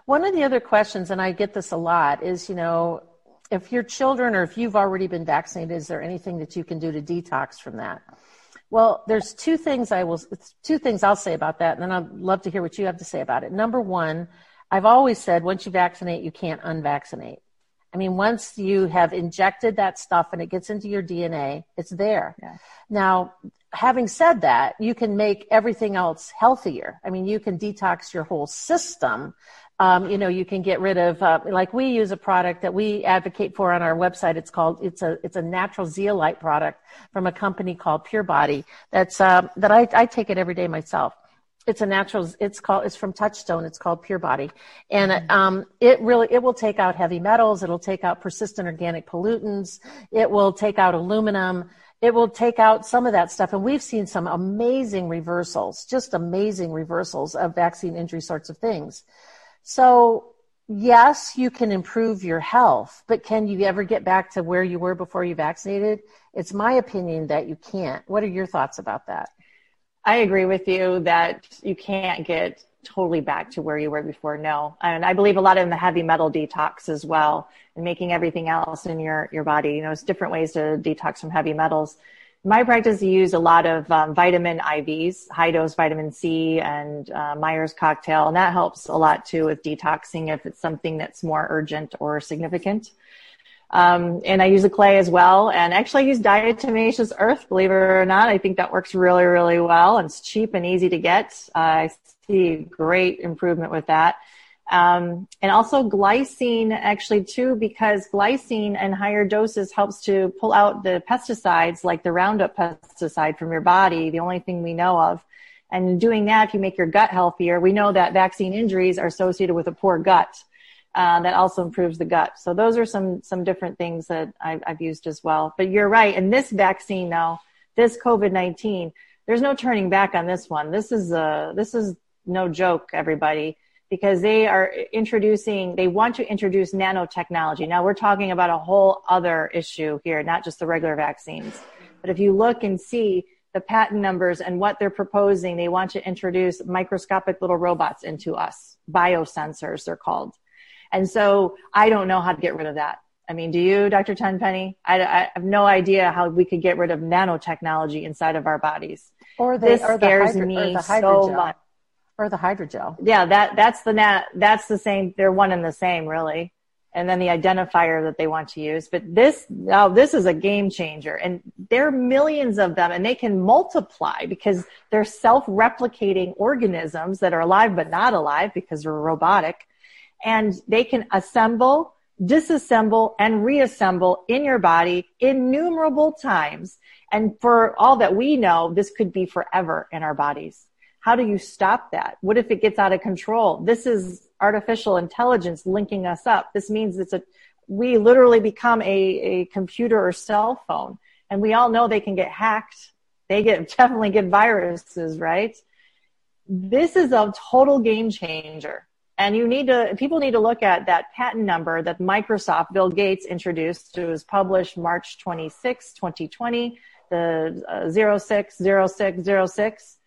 One of the other questions, and I get this a lot, is you know, if your children or if you've already been vaccinated, is there anything that you can do to detox from that? Well, there's two things I will, two things I'll say about that, and then I'd love to hear what you have to say about it. Number one, I've always said once you vaccinate, you can't unvaccinate. I mean, once you have injected that stuff and it gets into your DNA, it's there. Yeah. Now, having said that, you can make everything else healthier. I mean, you can detox your whole system um, you know, you can get rid of, uh, like we use a product that we advocate for on our website. It's called, it's a, it's a natural zeolite product from a company called Pure Body. That's, uh, that I, I take it every day myself. It's a natural, it's called, it's from Touchstone. It's called Pure Body. And, mm-hmm. um, it really, it will take out heavy metals. It'll take out persistent organic pollutants. It will take out aluminum it will take out some of that stuff. And we've seen some amazing reversals, just amazing reversals of vaccine injury sorts of things. So yes, you can improve your health, but can you ever get back to where you were before you vaccinated? It's my opinion that you can't. What are your thoughts about that? I agree with you that you can't get totally back to where you were before. No. And I believe a lot in the heavy metal detox as well and making everything else in your, your body. You know, it's different ways to detox from heavy metals my practice, use a lot of um, vitamin IVs, high dose vitamin C and uh, Myers cocktail, and that helps a lot too with detoxing if it's something that's more urgent or significant. Um, and I use a clay as well, and actually I use diatomaceous earth, believe it or not. I think that works really, really well, and it's cheap and easy to get. Uh, I see great improvement with that. Um, and also glycine actually too, because glycine in higher doses helps to pull out the pesticides like the Roundup pesticide from your body, the only thing we know of. And doing that, if you make your gut healthier, we know that vaccine injuries are associated with a poor gut. Uh, that also improves the gut. So those are some some different things that I've, I've used as well. But you're right. And this vaccine now, this COVID nineteen, there's no turning back on this one. This is a this is no joke, everybody because they are introducing, they want to introduce nanotechnology. Now we're talking about a whole other issue here, not just the regular vaccines. But if you look and see the patent numbers and what they're proposing, they want to introduce microscopic little robots into us, biosensors they're called. And so I don't know how to get rid of that. I mean, do you, Dr. Tenpenny? I, I have no idea how we could get rid of nanotechnology inside of our bodies. Or the, this or scares the hydro, me so much or the hydrogel. Yeah, that that's the nat that's the same. They're one and the same, really. And then the identifier that they want to use. But this now this is a game changer, and there are millions of them, and they can multiply because they're self-replicating organisms that are alive but not alive because they're robotic, and they can assemble, disassemble, and reassemble in your body innumerable times. And for all that we know, this could be forever in our bodies. How do you stop that? What if it gets out of control? This is artificial intelligence linking us up. This means it's a, we literally become a, a computer or cell phone. And we all know they can get hacked. They get definitely get viruses, right? This is a total game changer. And you need to, people need to look at that patent number that Microsoft, Bill Gates introduced. It was published March 26, 2020, the uh, 060606.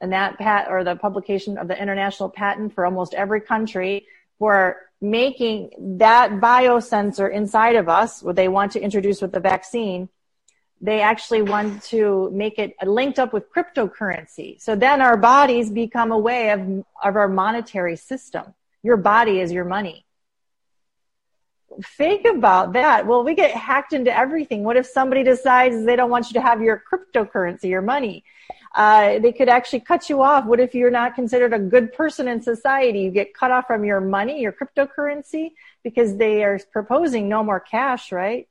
And that pat, or the publication of the international patent for almost every country for making that biosensor inside of us, what they want to introduce with the vaccine, they actually want to make it linked up with cryptocurrency. So then our bodies become a way of, of our monetary system. Your body is your money. Think about that. Well, we get hacked into everything. What if somebody decides they don't want you to have your cryptocurrency, your money? Uh, they could actually cut you off. What if you're not considered a good person in society? You get cut off from your money, your cryptocurrency, because they are proposing no more cash, right?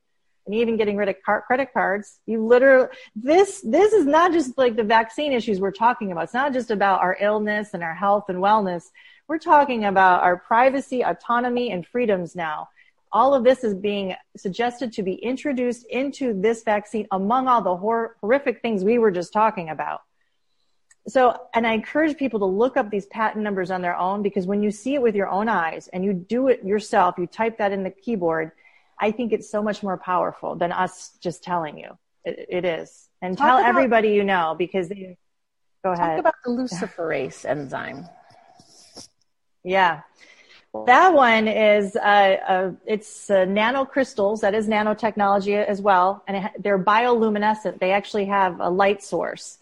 and even getting rid of car- credit cards. You literally, this, this is not just like the vaccine issues we're talking about. It's not just about our illness and our health and wellness. We're talking about our privacy, autonomy, and freedoms now. All of this is being suggested to be introduced into this vaccine among all the hor- horrific things we were just talking about. So, and I encourage people to look up these patent numbers on their own because when you see it with your own eyes and you do it yourself, you type that in the keyboard, I think it's so much more powerful than us just telling you. it, it is. And talk tell about, everybody you know because they, go ahead. Talk about the luciferase enzyme. Yeah. Well, that one is, uh, uh, it's uh, nanocrystals. That is nanotechnology as well. And it, they're bioluminescent. They actually have a light source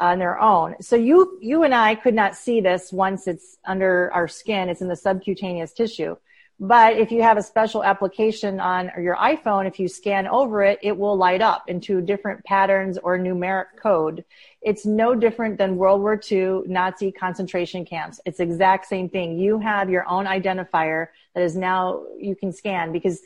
on their own. So you, you and I could not see this once it's under our skin. It's in the subcutaneous tissue. But if you have a special application on your iPhone, if you scan over it, it will light up into different patterns or numeric code. It's no different than World War II Nazi concentration camps. It's exact same thing. You have your own identifier that is now you can scan because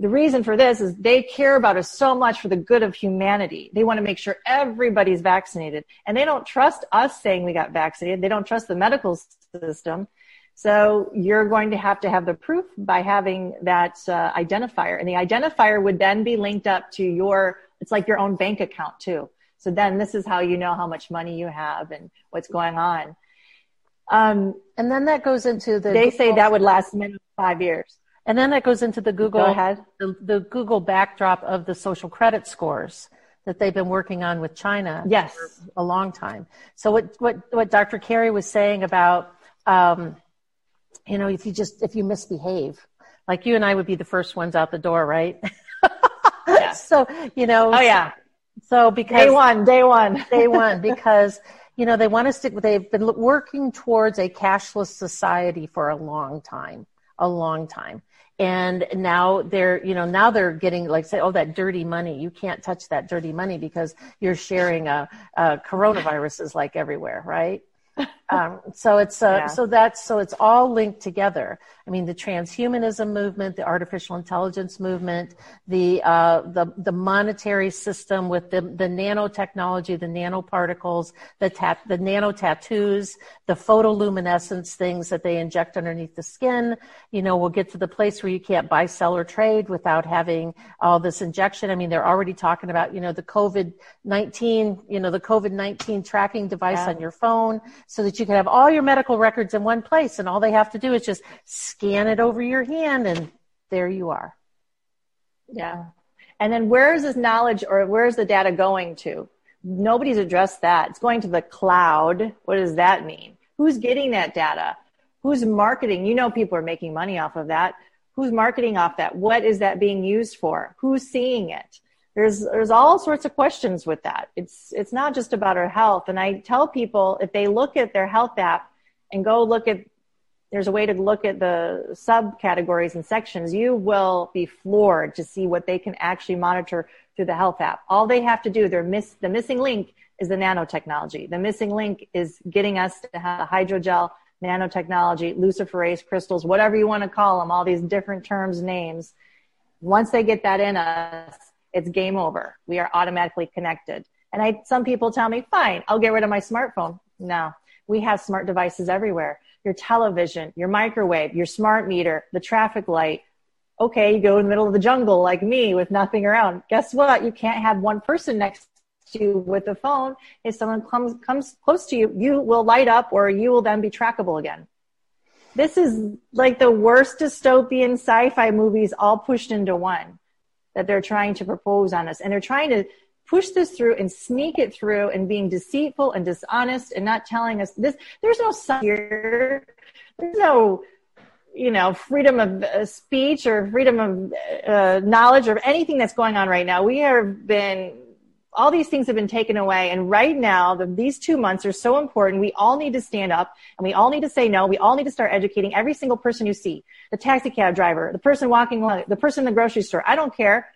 the reason for this is they care about us so much for the good of humanity. They want to make sure everybody's vaccinated and they don't trust us saying we got vaccinated. They don't trust the medical system. So you're going to have to have the proof by having that uh, identifier. And the identifier would then be linked up to your, it's like your own bank account too. So then this is how you know how much money you have and what's going on. Um, and then that goes into the. They say that would last minimum five years. And then that goes into the Google, Go. The, the Google backdrop of the social credit scores that they've been working on with China yes. for a long time. So what, what, what Dr. Carrie was saying about, um, you know, if you just, if you misbehave, like you and I would be the first ones out the door, right? yeah. So, you know. Oh, yeah. So because. Day one, day one. day one, because, you know, they want to stick, they've been working towards a cashless society for a long time, a long time. And now they're, you know, now they're getting like say, oh, that dirty money. You can't touch that dirty money because you're sharing a, a coronaviruses like everywhere, right? Um, so it's uh, yeah. so that's so it's all linked together. I mean, the transhumanism movement, the artificial intelligence movement, the uh, the the monetary system with the the nanotechnology, the nanoparticles, the tat, the nano tattoos, the photoluminescence things that they inject underneath the skin. You know, we'll get to the place where you can't buy, sell, or trade without having all this injection. I mean, they're already talking about you know the COVID nineteen, you know, the COVID nineteen tracking device yeah. on your phone, so that you can have all your medical records in one place, and all they have to do is just scan it over your hand, and there you are. Yeah. And then where is this knowledge or where is the data going to? Nobody's addressed that. It's going to the cloud. What does that mean? Who's getting that data? Who's marketing? You know, people are making money off of that. Who's marketing off that? What is that being used for? Who's seeing it? There's, there's all sorts of questions with that. It's, it's not just about our health. And I tell people if they look at their health app and go look at there's a way to look at the subcategories and sections, you will be floored to see what they can actually monitor through the health app. All they have to do, they're miss, the missing link is the nanotechnology. The missing link is getting us to have hydrogel nanotechnology, luciferase crystals, whatever you want to call them, all these different terms, names. Once they get that in us, it's game over. We are automatically connected. And I, some people tell me, fine, I'll get rid of my smartphone. No, we have smart devices everywhere your television, your microwave, your smart meter, the traffic light. Okay, you go in the middle of the jungle like me with nothing around. Guess what? You can't have one person next to you with a phone. If someone comes comes close to you, you will light up or you will then be trackable again. This is like the worst dystopian sci-fi movies all pushed into one that they're trying to propose on us. And they're trying to push this through and sneak it through and being deceitful and dishonest and not telling us this. There's no here. There's no, you know, freedom of uh, speech or freedom of uh, knowledge or anything that's going on right now. We have been all these things have been taken away. And right now, the, these two months are so important. We all need to stand up and we all need to say no. We all need to start educating every single person you see. The taxi cab driver, the person walking, the person in the grocery store. I don't care.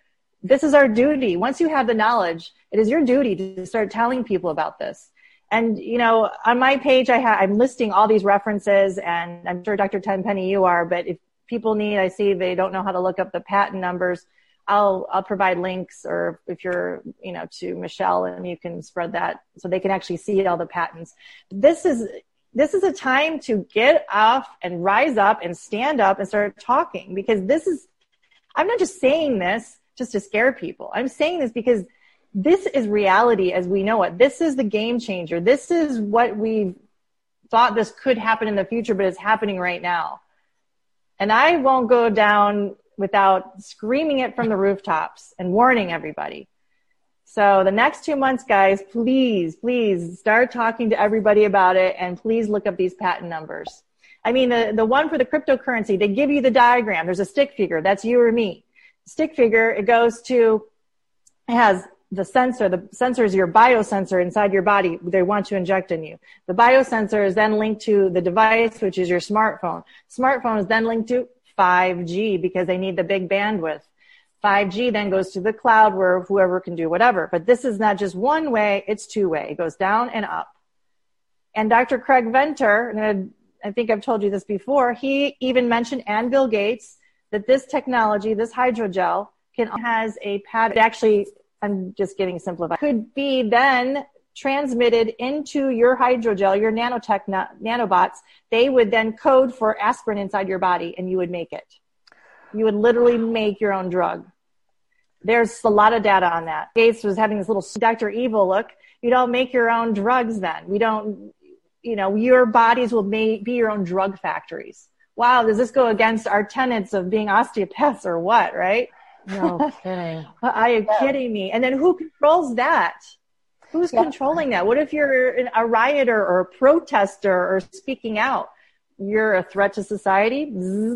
This is our duty. Once you have the knowledge, it is your duty to start telling people about this. And, you know, on my page, I ha- I'm listing all these references and I'm sure Dr. Tenpenny you are, but if people need, I see they don't know how to look up the patent numbers I'll I'll provide links, or if you're you know to Michelle, and you can spread that so they can actually see all the patents. This is this is a time to get off and rise up and stand up and start talking because this is. I'm not just saying this just to scare people. I'm saying this because this is reality as we know it. This is the game changer. This is what we thought this could happen in the future, but it's happening right now. And I won't go down without screaming it from the rooftops and warning everybody. So the next two months, guys, please, please start talking to everybody about it and please look up these patent numbers. I mean, the, the one for the cryptocurrency, they give you the diagram. There's a stick figure. That's you or me. Stick figure, it goes to, it has the sensor. The sensor is your biosensor inside your body. They want to inject in you. The biosensor is then linked to the device, which is your smartphone. Smartphone is then linked to 5G because they need the big bandwidth. 5G then goes to the cloud where whoever can do whatever. But this is not just one way, it's two way. It goes down and up. And Dr. Craig Venter, and I think I've told you this before, he even mentioned and Bill Gates that this technology, this hydrogel, can has a pattern. Actually, I'm just getting simplified. Could be then transmitted into your hydrogel, your nanotech nanobots, they would then code for aspirin inside your body and you would make it. You would literally make your own drug. There's a lot of data on that. Gates was having this little Dr. Evil look. You don't make your own drugs then. We don't, you know, your bodies will be your own drug factories. Wow, does this go against our tenets of being osteopaths or what, right? No kidding. Are you yeah. kidding me? And then who controls that? Who's yeah. controlling that? What if you're a rioter or a protester or speaking out? You're a threat to society.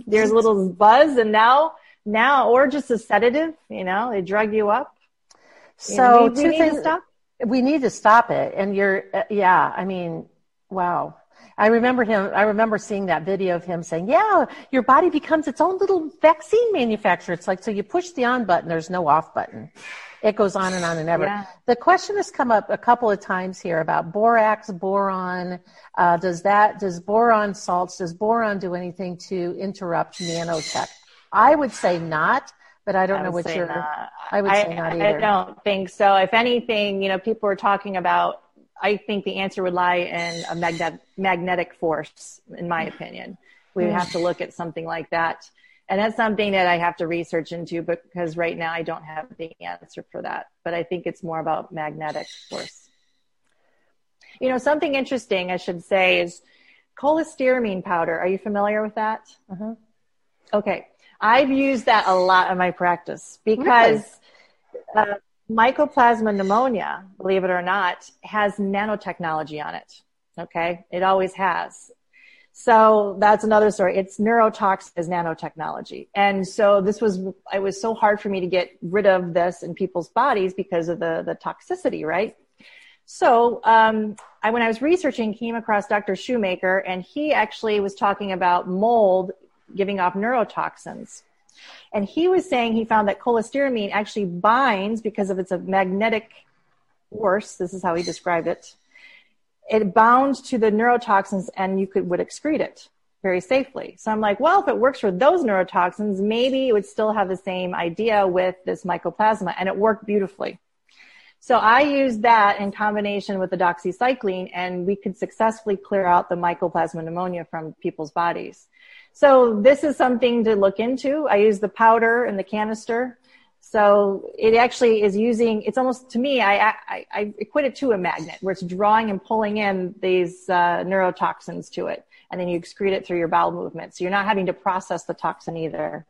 There's a little buzz, and now, now, or just a sedative. You know, they drug you up. So you know, we, two we things. We need to stop it. And you're, uh, yeah. I mean, wow. I remember him. I remember seeing that video of him saying, "Yeah, your body becomes its own little vaccine manufacturer." It's like so you push the on button, there's no off button. It goes on and on and ever. Yeah. The question has come up a couple of times here about borax, boron. Uh, does that, does boron salts, does boron do anything to interrupt nanotech? I would say not, but I don't I know what your, not. I would I, say not either. I don't think so. If anything, you know, people are talking about, I think the answer would lie in a magnet, magnetic force, in my opinion. We would have to look at something like that and that's something that I have to research into because right now I don't have the answer for that. But I think it's more about magnetic force. You know, something interesting I should say is cholestyramine powder. Are you familiar with that? Uh-huh. Okay. I've used that a lot in my practice because really? uh, mycoplasma pneumonia, believe it or not, has nanotechnology on it. Okay. It always has. So that's another story. It's neurotox as nanotechnology. And so this was, it was so hard for me to get rid of this in people's bodies because of the, the toxicity, right? So, um, I, when I was researching, came across Dr. Shoemaker and he actually was talking about mold giving off neurotoxins. And he was saying he found that cholestyramine actually binds because of its a magnetic force. This is how he described it it bound to the neurotoxins and you could would excrete it very safely. So I'm like, well, if it works for those neurotoxins, maybe it would still have the same idea with this mycoplasma and it worked beautifully. So I used that in combination with the doxycycline and we could successfully clear out the mycoplasma pneumonia from people's bodies. So this is something to look into. I use the powder and the canister So it actually is using, it's almost, to me, I, I, I equate it to a magnet where it's drawing and pulling in these uh, neurotoxins to it. And then you excrete it through your bowel movement. So you're not having to process the toxin either.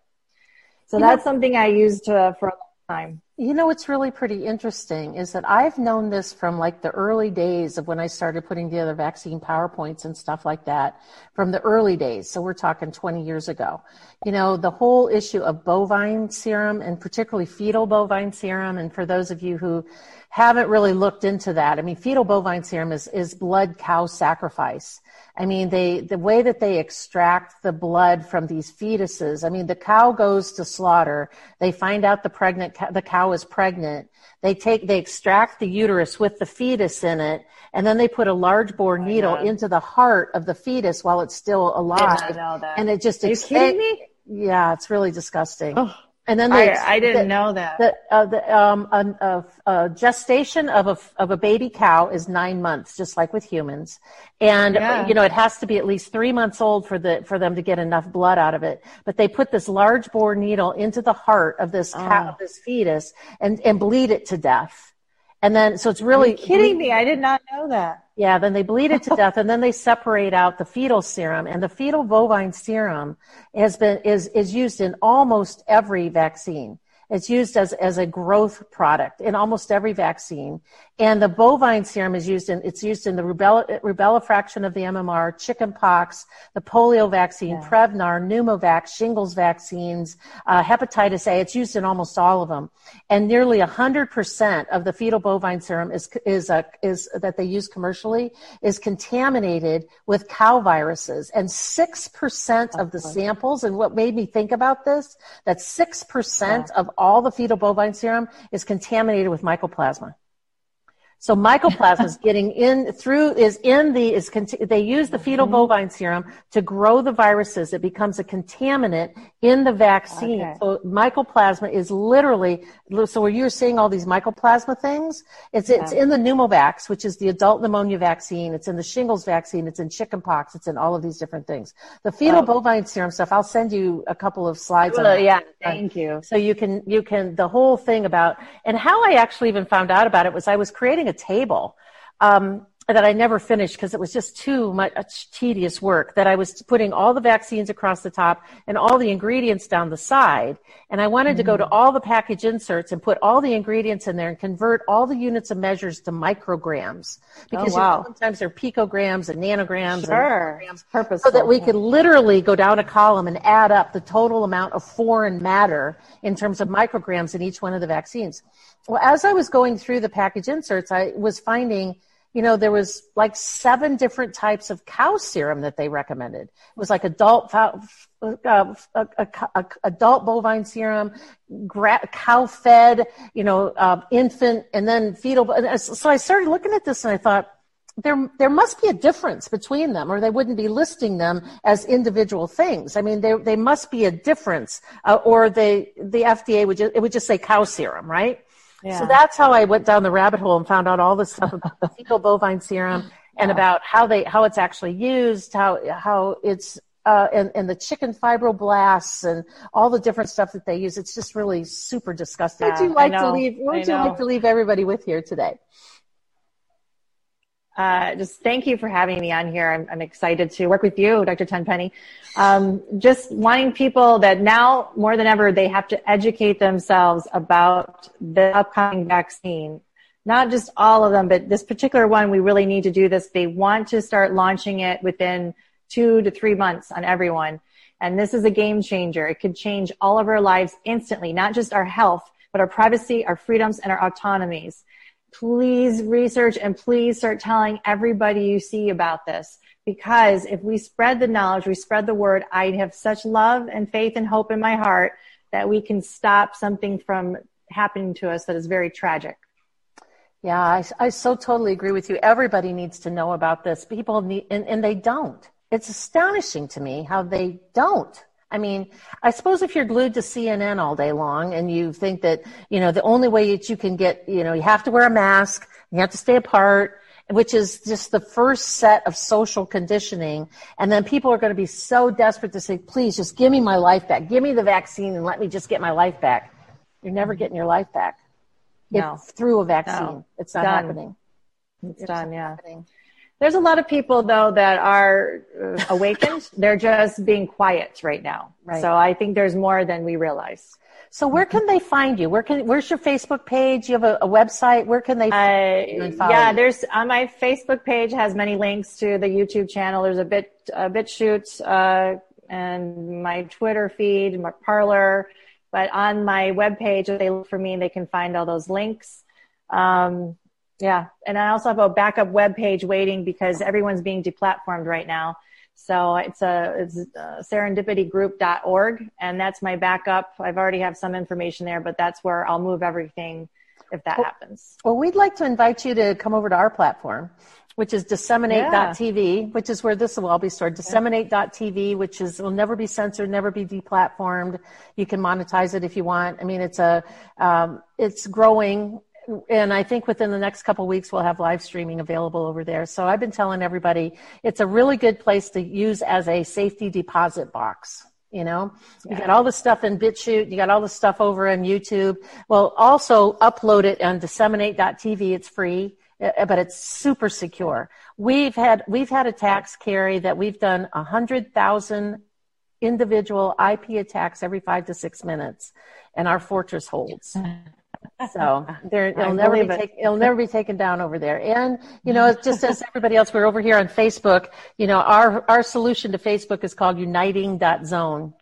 So you that's know, something I used uh, for a long time. You know what's really pretty interesting is that I've known this from like the early days of when I started putting together vaccine PowerPoints and stuff like that from the early days. So we're talking 20 years ago. You know, the whole issue of bovine serum and particularly fetal bovine serum. And for those of you who haven't really looked into that, I mean, fetal bovine serum is, is blood cow sacrifice. I mean, they, the way that they extract the blood from these fetuses, I mean, the cow goes to slaughter. They find out the pregnant, the cow is pregnant. They take, they extract the uterus with the fetus in it, and then they put a large bore oh needle into the heart of the fetus while it's still alive. And it just, Are you kidding me? Yeah, it's really disgusting. Oh. And then they, I, I didn't the, know that. The, uh, the, um, a, a, gestation of a, of a baby cow is nine months, just like with humans. And, yeah. you know, it has to be at least three months old for the, for them to get enough blood out of it. But they put this large bore needle into the heart of this cow, oh. of this fetus and, and bleed it to death. And then, so it's really kidding me. I did not know that. Yeah, then they bleed it to death and then they separate out the fetal serum and the fetal bovine serum has been, is, is used in almost every vaccine. It's used as, as a growth product in almost every vaccine. And the bovine serum is used in, it's used in the rubella, rubella fraction of the MMR, chickenpox, the polio vaccine, yeah. Prevnar, pneumovax, shingles vaccines, uh, hepatitis A. It's used in almost all of them. And nearly 100% of the fetal bovine serum is, is, uh, is, that they use commercially is contaminated with cow viruses. And 6% of the samples, and what made me think about this, that 6% yeah. of all the fetal bovine serum is contaminated with mycoplasma. So mycoplasma is getting in through is in the is they use the fetal mm-hmm. bovine serum to grow the viruses. It becomes a contaminant in the vaccine. Okay. So mycoplasma is literally so where you're seeing all these mycoplasma things, it's yeah. it's in the pneumovax, which is the adult pneumonia vaccine. It's in the shingles vaccine. It's in chickenpox. It's in all of these different things. The fetal oh. bovine serum stuff. I'll send you a couple of slides. Well, yeah, thank you. So you can you can the whole thing about and how I actually even found out about it was I was creating a table. Um, that I never finished because it was just too much tedious work that I was putting all the vaccines across the top and all the ingredients down the side. And I wanted mm-hmm. to go to mm-hmm. all the package inserts and put all the ingredients in there and convert all the units of measures to micrograms. Because oh, wow. you know, sometimes they're picograms and nanograms sure. and Purposeful. so that we could literally go down a column and add up the total amount of foreign matter in terms of micrograms in each one of the vaccines. Well, as I was going through the package inserts, I was finding – you know, there was like seven different types of cow serum that they recommended. It was like adult, uh, adult bovine serum, gra- cow fed, you know, uh, infant, and then fetal. So I started looking at this and I thought, there, there must be a difference between them, or they wouldn't be listing them as individual things. I mean, there, they must be a difference, uh, or they, the FDA would just, it would just say cow serum, right? So that's how I went down the rabbit hole and found out all this stuff about the fetal bovine serum and about how they how it's actually used, how how it's uh, and, and the chicken fibroblasts and all the different stuff that they use. It's just really super disgusting. what would you like to leave? What would you like to leave everybody with here today? Uh, just thank you for having me on here. I'm, I'm excited to work with you, Dr. Tenpenny. Um, just wanting people that now more than ever, they have to educate themselves about the upcoming vaccine. Not just all of them, but this particular one, we really need to do this. They want to start launching it within two to three months on everyone. And this is a game changer. It could change all of our lives instantly, not just our health, but our privacy, our freedoms, and our autonomies please research and please start telling everybody you see about this. Because if we spread the knowledge, we spread the word, I have such love and faith and hope in my heart that we can stop something from happening to us that is very tragic. Yeah, I, I so totally agree with you. Everybody needs to know about this. People need, and, and they don't. It's astonishing to me how they don't. I mean, I suppose if you're glued to CNN all day long and you think that, you know, the only way that you can get, you know, you have to wear a mask, you have to stay apart, which is just the first set of social conditioning. And then people are going to be so desperate to say, please just give me my life back. Give me the vaccine and let me just get my life back. You're never getting your life back. No. It's through a vaccine. No. It's not Done. happening. It's It's done. not Yeah. happening. There's a lot of people though that are uh, awakened. They're just being quiet right now. Right. So I think there's more than we realize. So where can they find you? Where can where's your Facebook page? You have a, a website. Where can they find you Uh, yeah, you? there's on my Facebook page has many links to the YouTube channel. There's a bit a BitChutes uh, and my Twitter feed, my Parler. But on my webpage, if they look for me, they can find all those links. Um, yeah, and I also have a backup web page waiting because everyone's being deplatformed right now. So it's a it's uh, serendipitygroup.org, and that's my backup. I've already have some information there, but that's where I'll move everything if that happens. Well, we'd like to invite you to come over to our platform, which is disseminate.tv, which is where this will all be stored. Disseminate.tv, which is will never be censored, never be deplatformed. You can monetize it if you want. I mean, it's a um, it's growing. And I think within the next couple of weeks we'll have live streaming available over there. So I've been telling everybody it's a really good place to use as a safety deposit box. You know, you got all the stuff in BitChute, you got all the stuff over on YouTube. Well, also upload it on disseminate.tv. It's free, uh, but it's super secure. We've had, we've had attacks, Carrie that we've done a hundred thousand individual IP attacks every five to six minutes and our fortress holds. So there, it'll never be it. take, it'll never be taken down over there. And you know, just as everybody else, we're over here on Facebook. You know, our our solution to Facebook is called Uniting.zone.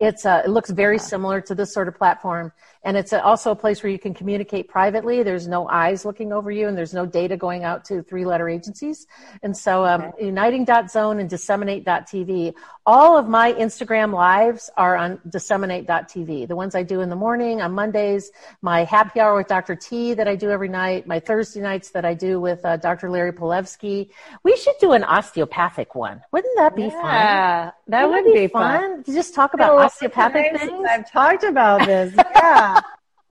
It's uh, it looks very similar to this sort of platform, and it's also a place where you can communicate privately. There's no eyes looking over you, and there's no data going out to three-letter agencies. And so, um, Uniting.zone and Disseminate.tv. All of my Instagram lives are on Disseminate.tv. The ones I do in the morning on Mondays, my happy hour with Dr. T that I do every night, my Thursday nights that I do with uh, Dr. Larry Palevsky. We should do an osteopathic one. Wouldn't that be fun? Yeah, that Wouldn't would that be fun. To just talk about osteopathic things. I've talked about this. Yeah.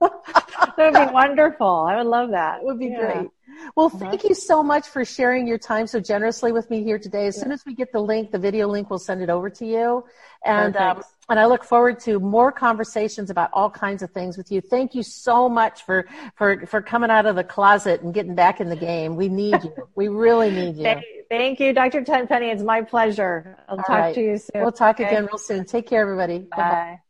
that would be wonderful. I would love that. It would be Yeah. Great. Well, thank you so much for sharing your time so generously with me here today. As soon as we get the link, the video link, we'll send it over to you. And um, and I look forward to more conversations about all kinds of things with you. Thank you so much for for for coming out of the closet and getting back in the game. We need you. we really need you. Thank, thank you, Dr. Tenpenny. It's my pleasure. I'll All talk right. to you soon. We'll talk Okay? again real soon. Take care, everybody. Bye-bye. Bye.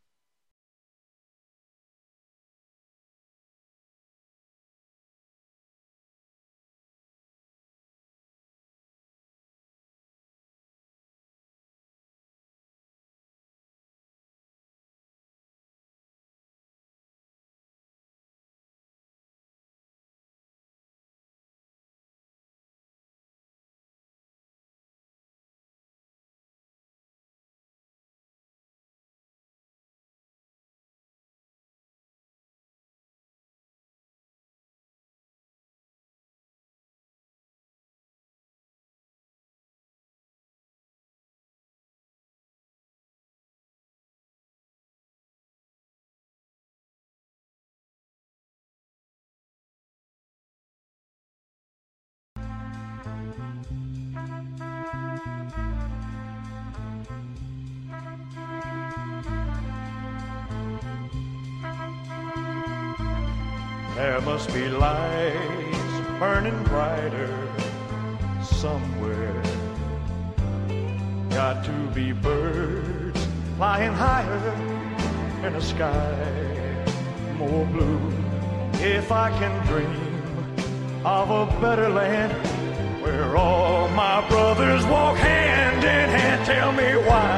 Must be lights burning brighter somewhere. Got to be birds flying higher in a sky more blue. If I can dream of a better land where all my brothers walk hand in hand, tell me why.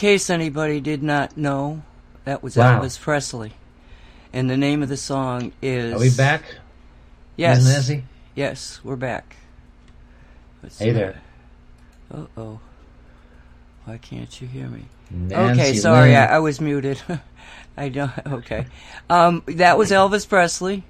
case anybody did not know, that was Wow. Elvis Presley. And the name of the song is. Are we back? Yes. Nancy? Yes, we're back. Let's Hey there. Uh oh. Why can't you hear me? Nancy okay, sorry, I, I was muted. I don't. Okay, um, that was Elvis Presley,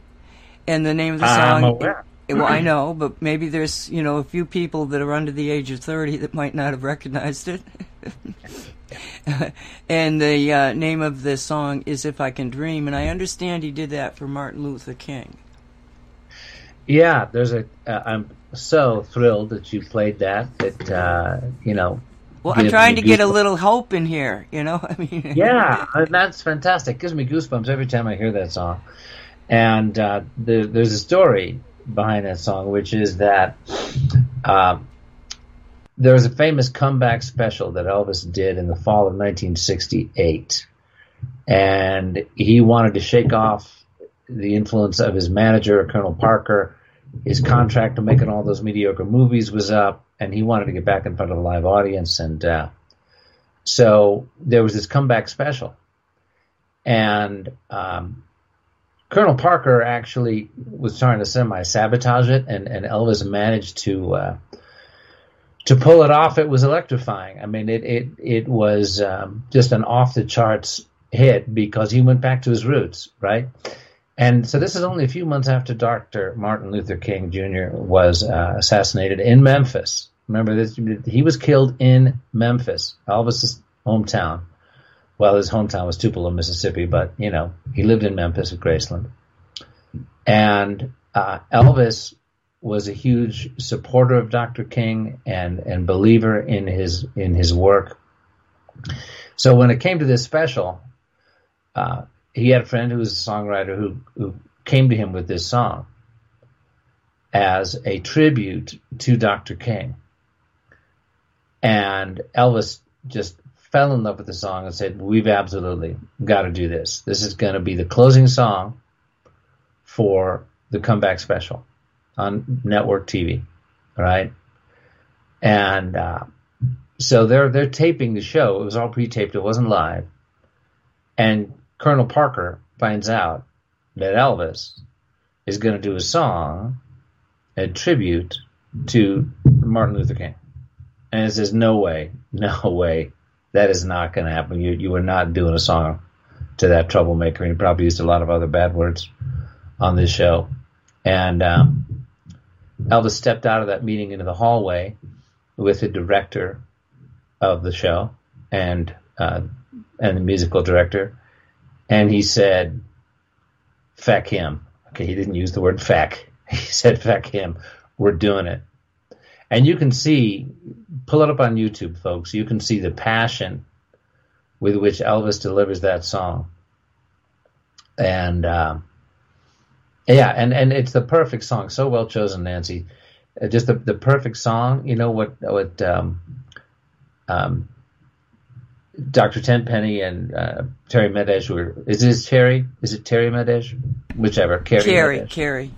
and the name of the song. I'm aware. well, I know, but maybe there's you know a few people that are under the age of thirty that might not have recognized it. and the uh, name of the song is "If I Can Dream," and I understand he did that for Martin Luther King. Yeah, there's a. Uh, I'm so thrilled that you played that. That uh, you know. Well, I'm trying to get a little hope in here. You know, I mean, Yeah, uh, that's fantastic. Gives me goosebumps every time I hear that song. And uh, there, there's a story behind that song, which is that um, there was a famous comeback special that Elvis did in the fall of 1968, and he wanted to shake off the influence of his manager, Colonel Parker. His contract to making all those mediocre movies was up, and he wanted to get back in front of a live audience. And uh, so there was this comeback special, and um, Colonel Parker actually was trying to semi sabotage it, and, and Elvis managed to uh, to pull it off. It was electrifying. I mean, it it it was um, just an off the charts hit because he went back to his roots, right? And so this is only a few months after Dr. Martin Luther King Jr. was uh, assassinated in Memphis. Remember this? He was killed in Memphis, Elvis's hometown. Well, his hometown was Tupelo, Mississippi, but you know he lived in Memphis at Graceland. And uh, Elvis was a huge supporter of Dr. King and and believer in his in his work. So when it came to this special, uh, he had a friend who was a songwriter who who came to him with this song as a tribute to Dr. King. And Elvis just fell in love with the song and said, We've absolutely got to do this. This is going to be the closing song for the comeback special on network TV. right? And uh, so they're they're taping the show. It was all pre-taped. It wasn't live. And Colonel Parker finds out that Elvis is going to do a song, a tribute to Martin Luther King. And it says, no way, no way, that is not going to happen. You you are not doing a song to that troublemaker. And he probably used a lot of other bad words on this show. And um, Elvis stepped out of that meeting into the hallway with the director of the show and uh, and the musical director, and he said, "Feck him." Okay, he didn't use the word "feck." He said, "Feck him." We're doing it. And you can see, pull it up on YouTube, folks. You can see the passion with which Elvis delivers that song. And um, Yeah, and and it's the perfect song. So well chosen, Nancy. Uh, just the the perfect song. You know what what um, um, Dr. Tenpenny and uh, Terry Madej were. Is this Terry? Is it Terry Madej? Whichever. Carrie. Carrie. Madej. Carrie.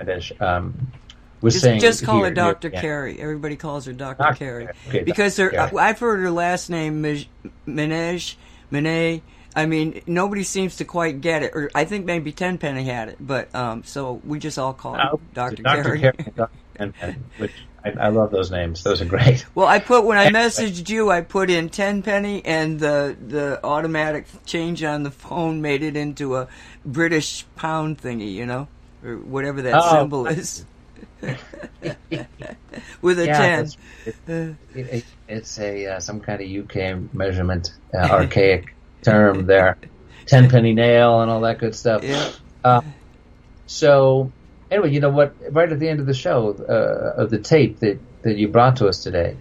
Madej, um, was Just, saying. just call here- her Dr. yeah. Carrie. Everybody calls her Dr. Dr. Carrie. Okay, because Dr. her, Carrie. I've heard her last name, Minej, Minej. I mean, nobody seems to quite get it. Or I think maybe Tenpenny had it, but um, so we just all call her Oh, Dr. Dr. Carrie. Carrie and Dr. Tenpenny, which I, I love those names. Those are great. Well, I put when I messaged you, I put in Tenpenny, and the the automatic change on the phone made it into a British pound thingy, you know, or whatever that Oh, symbol is. With a Yeah, ten. that's- it- it- it- it's a uh, some kind of UK measurement, uh, archaic term there. Tenpenny nail and all that good stuff. Yeah. Uh, so anyway, you know what? Right at the end of the show uh, of the tape that that you brought to us today,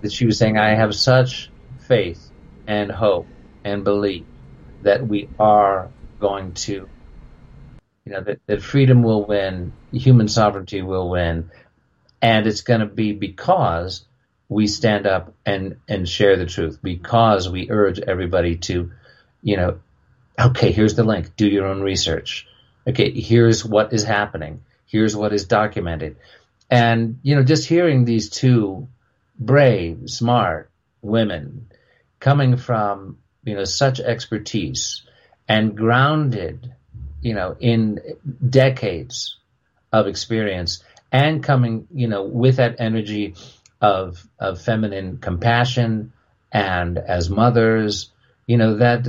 that she was saying, "I have such faith and hope and belief that we are going to, you know, that, that freedom will win, human sovereignty will win, and it's going to be because." We stand up and, and share the truth because we urge everybody to, you know, okay, here's the link. Do your own research. Okay, here's what is happening. Here's what is documented. And, you know, just hearing these two brave, smart women coming from, you know, such expertise and grounded, you know, in decades of experience and coming, you know, with that energy of, of feminine compassion and as mothers, you know, that,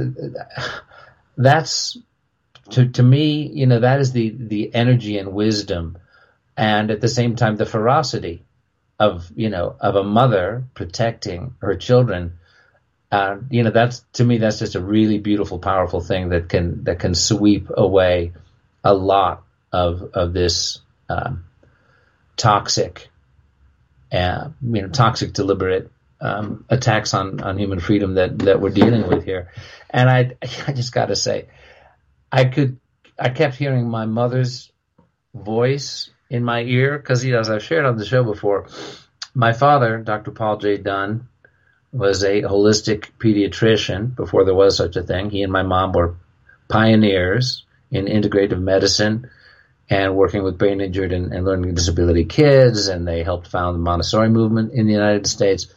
that's to to me, you know, that is the the energy and wisdom, and at the same time the ferocity of you know of a mother protecting her children. Uh, you know, that's to me that's just a really beautiful, powerful thing that can that can sweep away a lot of of this um, toxic, uh, you know, toxic deliberate um, attacks on on human freedom that that we're dealing with here. And I I just got to say, I could I kept hearing my mother's voice in my ear because you know as I've shared on the show before, my father, Dr. Paul J. Dunn, was a holistic pediatrician before there was such a thing. He and my mom were pioneers in integrative medicine and working with brain injured and, and learning disability kids, and they helped found the Montessori movement in the United States.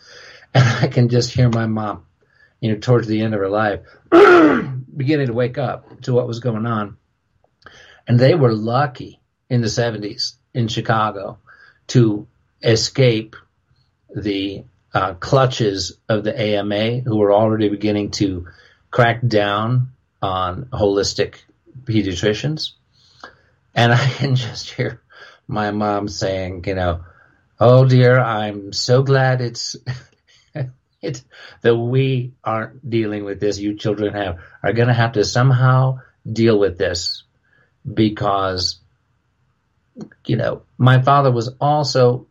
And I can just hear my mom, you know, towards the end of her life, beginning to wake up to what was going on. And they were lucky in the 70s in Chicago to escape the uh, clutches of the AMA, who were already beginning to crack down on holistic pediatricians. And I can just hear my mom saying, you know, oh dear, I'm so glad it's it's that we aren't dealing with this. You children have are going to have to somehow deal with this because you know my father was also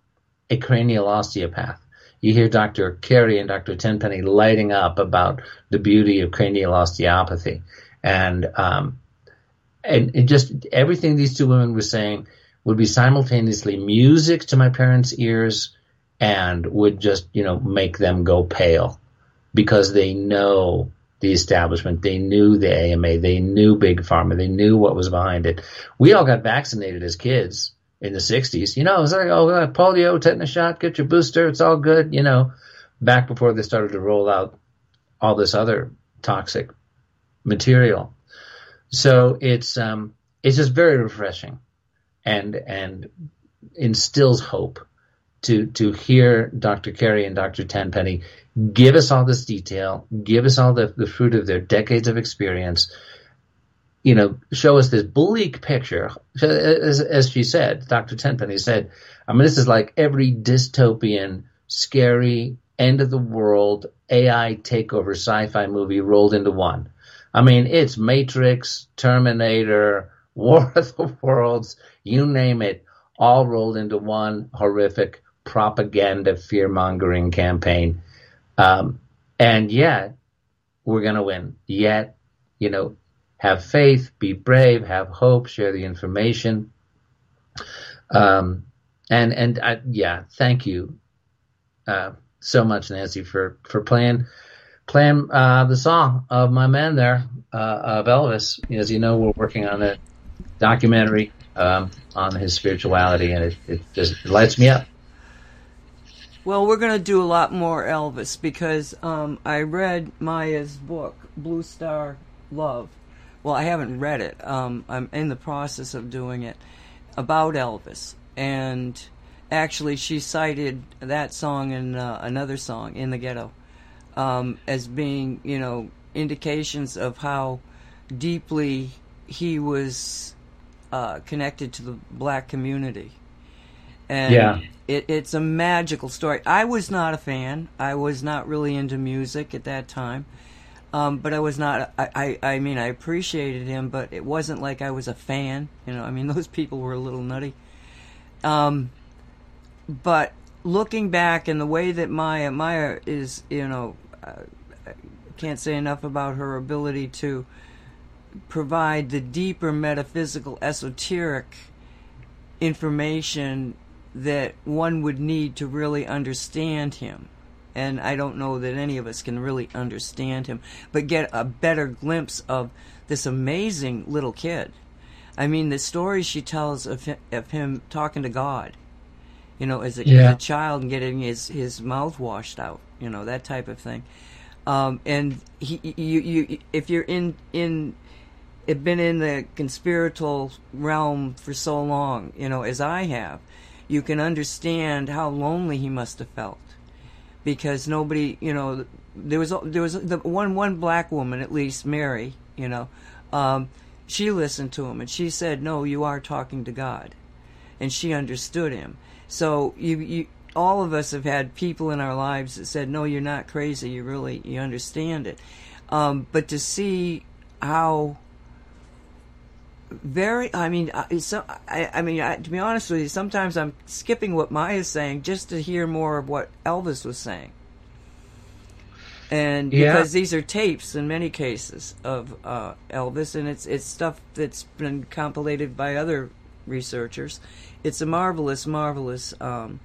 a cranial osteopath. You hear Dr. Carrie and Dr. Tenpenny lighting up about the beauty of cranial osteopathy, and um, and it just everything these two women were saying would be simultaneously music to my parents' ears and would just you know make them go pale because they know the establishment, they knew the AMA, they knew Big Pharma, they knew what was behind it. We all got vaccinated as kids in the 60s. You know, it was like, oh, uh, polio, tetanus shot, get your booster, it's all good, you know, back before they started to roll out all this other toxic material. So it's um, it's just very refreshing and and instills hope to to hear Dr. Carrie and Dr. Tenpenny give us all this detail, give us all the, the fruit of their decades of experience, you know, show us this bleak picture. As, as she said, Dr. Tenpenny said, I mean, this is like every dystopian, scary, end of the world AI takeover sci-fi movie rolled into one. I mean, it's Matrix, Terminator, War of the Worlds, you name it, all rolled into one horrific propaganda fear mongering campaign. Um, and yet, we're going to win. Yet, you know, have faith, be brave, have hope, share the information. Um, and and I, yeah, thank you uh, so much, Nancy, for for playing playing uh, the song of my man there uh, of Elvis. As you know, we're working on a documentary um, on his spirituality, and it, it just lights me up. Well, we're going to do a lot more Elvis because um, I read Maia's book, Blue Star Love. Well, I haven't read it. Um, I'm in the process of doing it about Elvis. And actually, she cited that song and uh, another song, In the Ghetto, um, as being, you know, indications of how deeply he was uh, connected to the black community. And Yeah. it, it's a magical story. I was not a fan. I was not really into music at that time. Um, but I was not. I, I, I mean, I appreciated him, but it wasn't like I was a fan. You know, I mean, those people were a little nutty. Um, but looking back and the way that Maia Maia is, you know, I can't say enough about her ability to provide the deeper metaphysical, esoteric information that one would need to really understand him. And I don't know that any of us can really understand him, but get a better glimpse of this amazing little kid. I mean, the stories she tells of him, of him talking to God, you know, as a, Yeah. as a child and getting his, his mouth washed out, you know, that type of thing. Um, and he, you, you, if you're in, in, have been in the conspiratorial realm for so long, you know, as I have, you can understand how lonely he must have felt because nobody, you know, there was there was the one one black woman at least, Mary, you know, um, she listened to him and she said, "No, you are talking to God," and she understood him. So you you all of us have had people in our lives that said, "No, you're not crazy. You really you understand it." Um, but to see how very i mean I- so i, I mean I, to be honest with you sometimes i'm skipping what maia's saying just to hear more of what elvis was saying and Yeah. because these are tapes in many cases of uh, elvis and it's it's stuff that's been compilated by other researchers it's a marvelous marvelous um,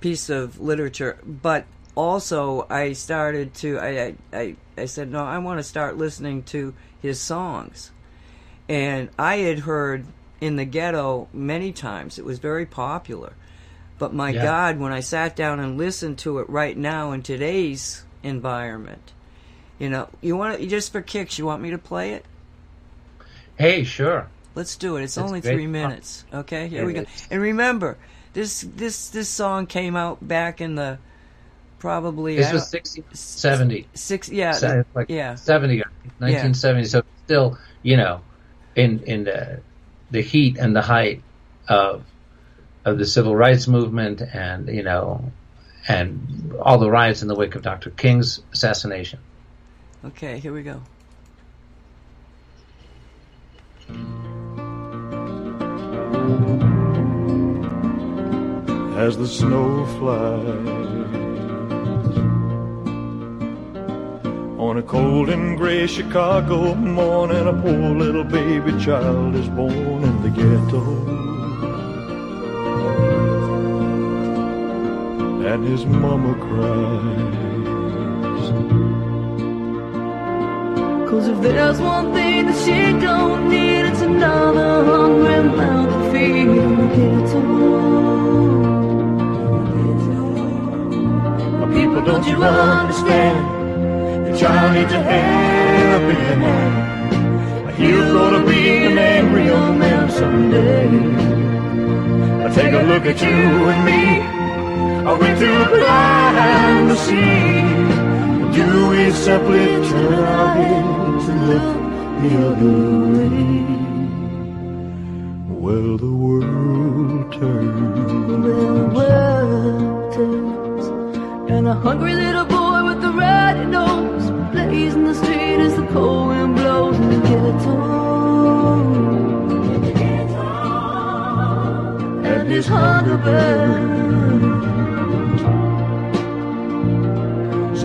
piece of literature but also i started to i i, I, said no i want to start listening to his songs and I had heard in the ghetto many times. It was very popular. But my Yeah. God, when I sat down and listened to it right now in today's environment, you know, you want to, just for kicks, you want me to play it? Hey, sure. Let's do it. It's That's only three minutes. Okay, here It we go. is. And remember, this this this song came out back in the probably This was don't- 60, 70. six. Yeah, like yeah. 70, uh, 1970. So still, you know, in in the the heat and the height of of the civil rights movement, and you know, and all the riots in the wake of Dr. King's assassination. Okay, here we go. As the snow flies. On a cold and gray Chicago morning, a poor little baby child is born in the ghetto. And his mama cries. Cause if there's one thing that she don't need, it's another hungry mouth to feed ghetto. People, don't you understand? Your child needs a helping hand. He's gonna be an angry young man someday. Take a look at you and me. Are we too blind to see? Do we simply and look the other way? Well, the world turns. The world turns, and a hungry little boy with a ruddy nose plays in the street as the cold wind blows in the ghetto. And his hunger burns.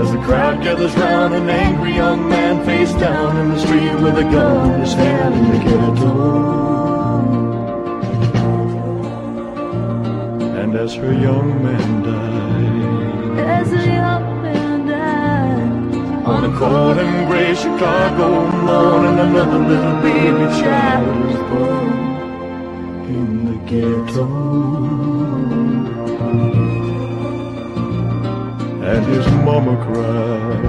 As the crowd gathers round, an angry young man face down in the street with a gun in his hand in the ghetto. And as her young man died, As a young man died. on a cold and gray Chicago morning, another little baby child was born in the ghetto. And his mama cried.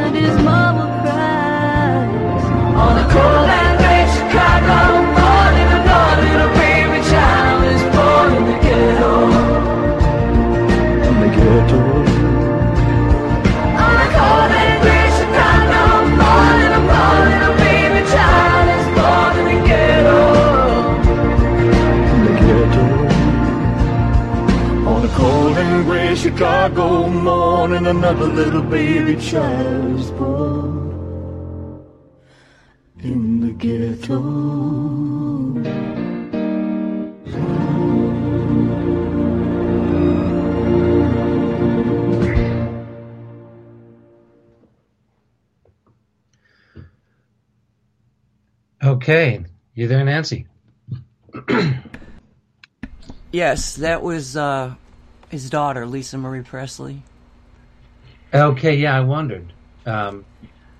And his mama cries. On a cold and gray Chicago morning, another little baby child is born in the ghetto. In the ghetto. Chicago morning, another little baby child is born. In the ghetto. Okay, you there, Nancy? Yes, that was uh, his daughter, Lisa Marie Presley. Okay, yeah, I wondered. Um,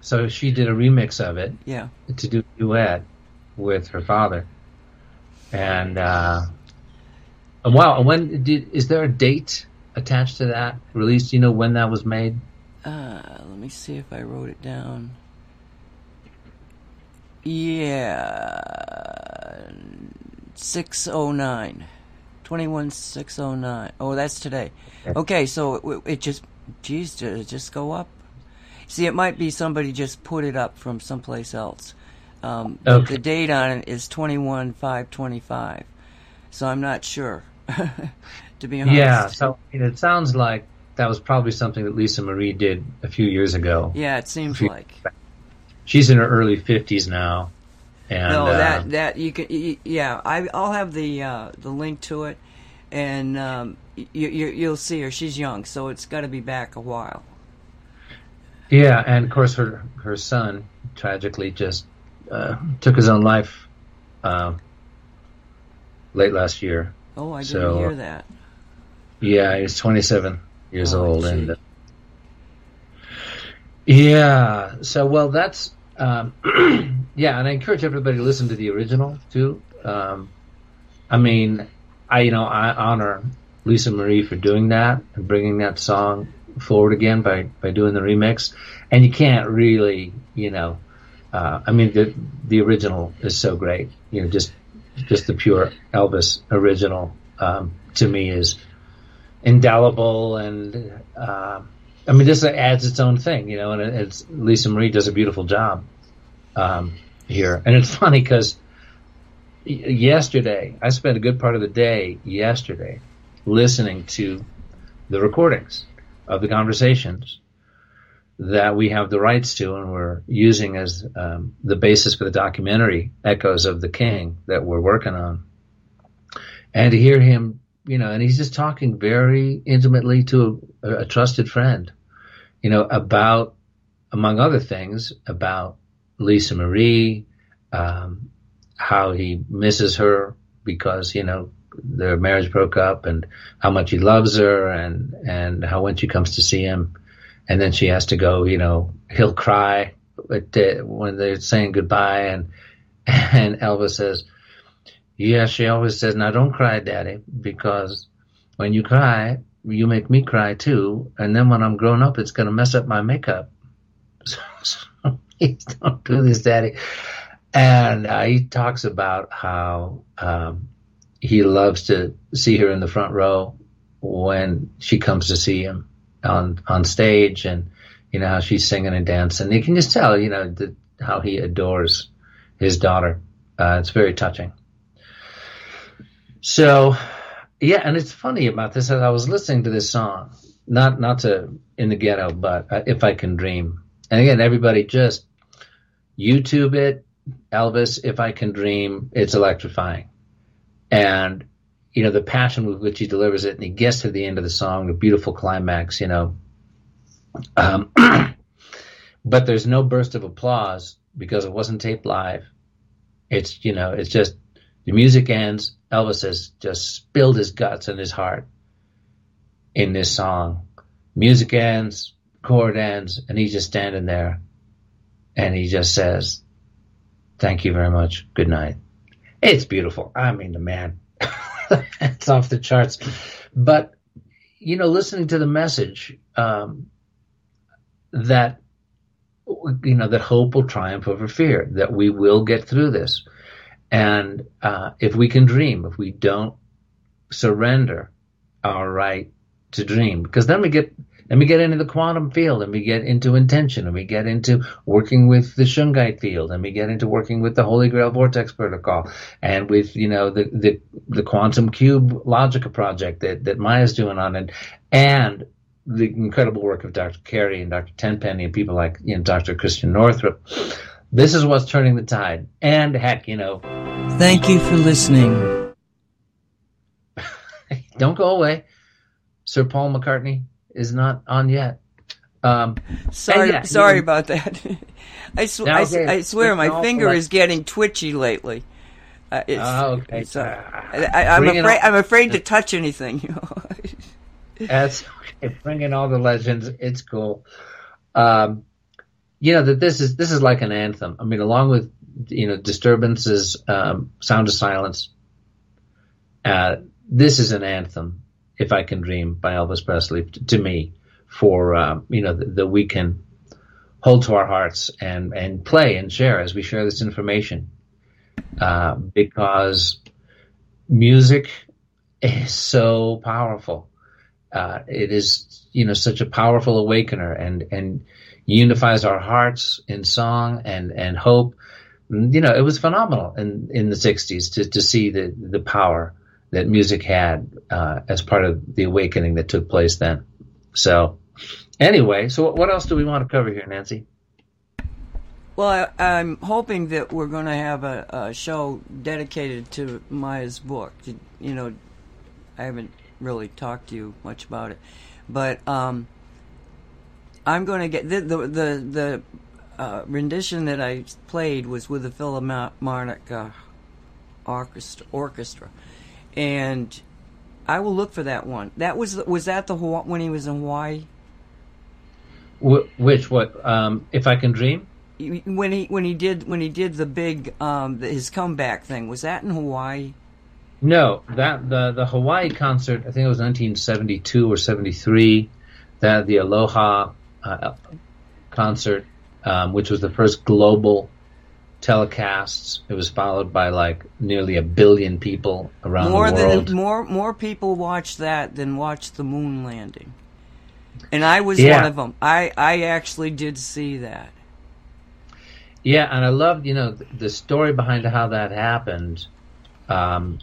so she did a remix of it Yeah. to do a duet with her father, and uh, and wow, when did is there a date attached to that release? Do you know when that was made? Uh, let me see if I wrote it down. Yeah. 609. 21609. Oh, that's today. Okay, so it, it just, geez, did it just go up? See, it might be somebody just put it up from someplace else. Um, the- Okay. The date on it is 21 525. So I'm not sure, to be honest. Yeah, so I mean, it sounds like that was probably something that Lisa Marie did a few years ago. Yeah, it seems like. She's in her early fifties now, and no, uh, that that you can. y- Yeah, I, I'll have the uh, the link to it, and um, you, you you'll see her. She's young, so it's got to be back a while. yeah, and of course her her son tragically just uh, took his own life uh, late last year. Oh, I didn't So, hear that. Yeah, he was 27 years Oh, old, and uh, yeah. So, well, that's um, yeah, and I encourage everybody to listen to the original too. Um, I mean, I you know I honor Lisa Marie for doing that and bringing that song forward again by by doing the remix, and you can't really you know. Uh, I mean, the the original is so great. You know, just just the pure Elvis original um, to me is indelible and uh, I mean this adds its own thing, you know. And it's Lisa Marie does a beautiful job um, here, and it's funny because yesterday I spent a good part of the day yesterday listening to the recordings of the conversations that we have the rights to and we're using as um, the basis for the documentary Echoes of the King that we're working on. And to hear him, you know, and he's just talking very intimately to a, a trusted friend, you know, about, among other things, about Lisa Marie, um, how he misses her because, you know, their marriage broke up and how much he loves her and, and how when she comes to see him, and then she has to go. You know, he'll cry at, uh, when they're saying goodbye, and and Elvis says, "Yeah." She always says, "Now don't cry, Daddy, because when you cry, you make me cry too, and then when I'm grown up, it's going to mess up my makeup." So, so please don't do this, Daddy. And uh, he talks about how um, he loves to see her in the front row when she comes to see him on on stage and you know how she's singing and dancing. You can just tell, you know, the, how he adores his daughter. Uh, it's very touching. So, yeah, and it's funny about this as I was listening to this song, not not to in the ghetto, but uh, if I can dream. And again, everybody just YouTube it, Elvis, if I can dream. It's electrifying, and you know the passion with which he delivers it, and he gets to the end of the song, the beautiful climax, you know. Um, but there's no burst of applause because it wasn't taped live. It's you know, it's just the music ends. Elvis has just spilled his guts and his heart in this song. Music ends, chord ends, and he's just standing there, and he just says, "Thank you very much. Good night." It's beautiful. I mean, the man, it's off the charts. But you know, listening to the message um, that you know that hope will triumph over fear, that we will get through this, and uh, if we can dream, if we don't surrender our right to dream, because then we get then we get into the quantum field, and we get into intention, and we get into working with the Shungite field, and we get into working with the Holy Grail Vortex Protocol, and with you know the the, the quantum cube Logica project that that Maia's doing on it, and the incredible work of Dr. Carrie and Dr. Tenpenny and people like you know, Dr. Christiane Northrup. This is what's turning the tide. And heck, you know. Thank you for listening. Don't go away. Sir Paul McCartney is not on yet. Um, sorry, yeah, sorry about that. I, sw- No, okay. I swear, my finger like- is getting twitchy lately. Uh, it's, Oh, okay. it's, uh, I, I, I'm afraid. on. I'm afraid to touch anything. You know? That's okay. Bring in all the legends. It's cool. Um, you know that this is this is like an anthem. I mean, along with you know disturbances, um, sound of silence. Uh, this is an anthem. If I can dream by Elvis Presley t- to me for um, you know that, we can hold to our hearts and and play and share as we share this information uh, because music is so powerful uh, it is you know such a powerful awakener and and unifies our hearts in song and and hope. You know it was phenomenal in in the 60s to to see the the power that music had uh, as part of the awakening that took place then. So anyway so what else do we want to cover here nancy? Well, I, I'm hoping that we're going to have a, a show dedicated to Maia's book. You know, I haven't really talked to you much about it, but um, I'm going to get the the the, the uh, rendition that I played was with the Philharmonic uh, Orchestra, orchestra, and I will look for that one. That was was that the when he was in Hawaii. Wh- which what um, if i can dream when he when he did when he did the big um the, his comeback thing was that in Hawaii? No, that the the Hawaii concert. I think it was 1972 or 73. That the Aloha uh, concert, um, which was the first global telecasts. It was followed by like nearly a billion people around more the world. than more more people watched that than watched the moon landing, and I was Yeah. one of them. I I actually did see that. Yeah, and I loved, you know, the, the story behind how that happened. Um,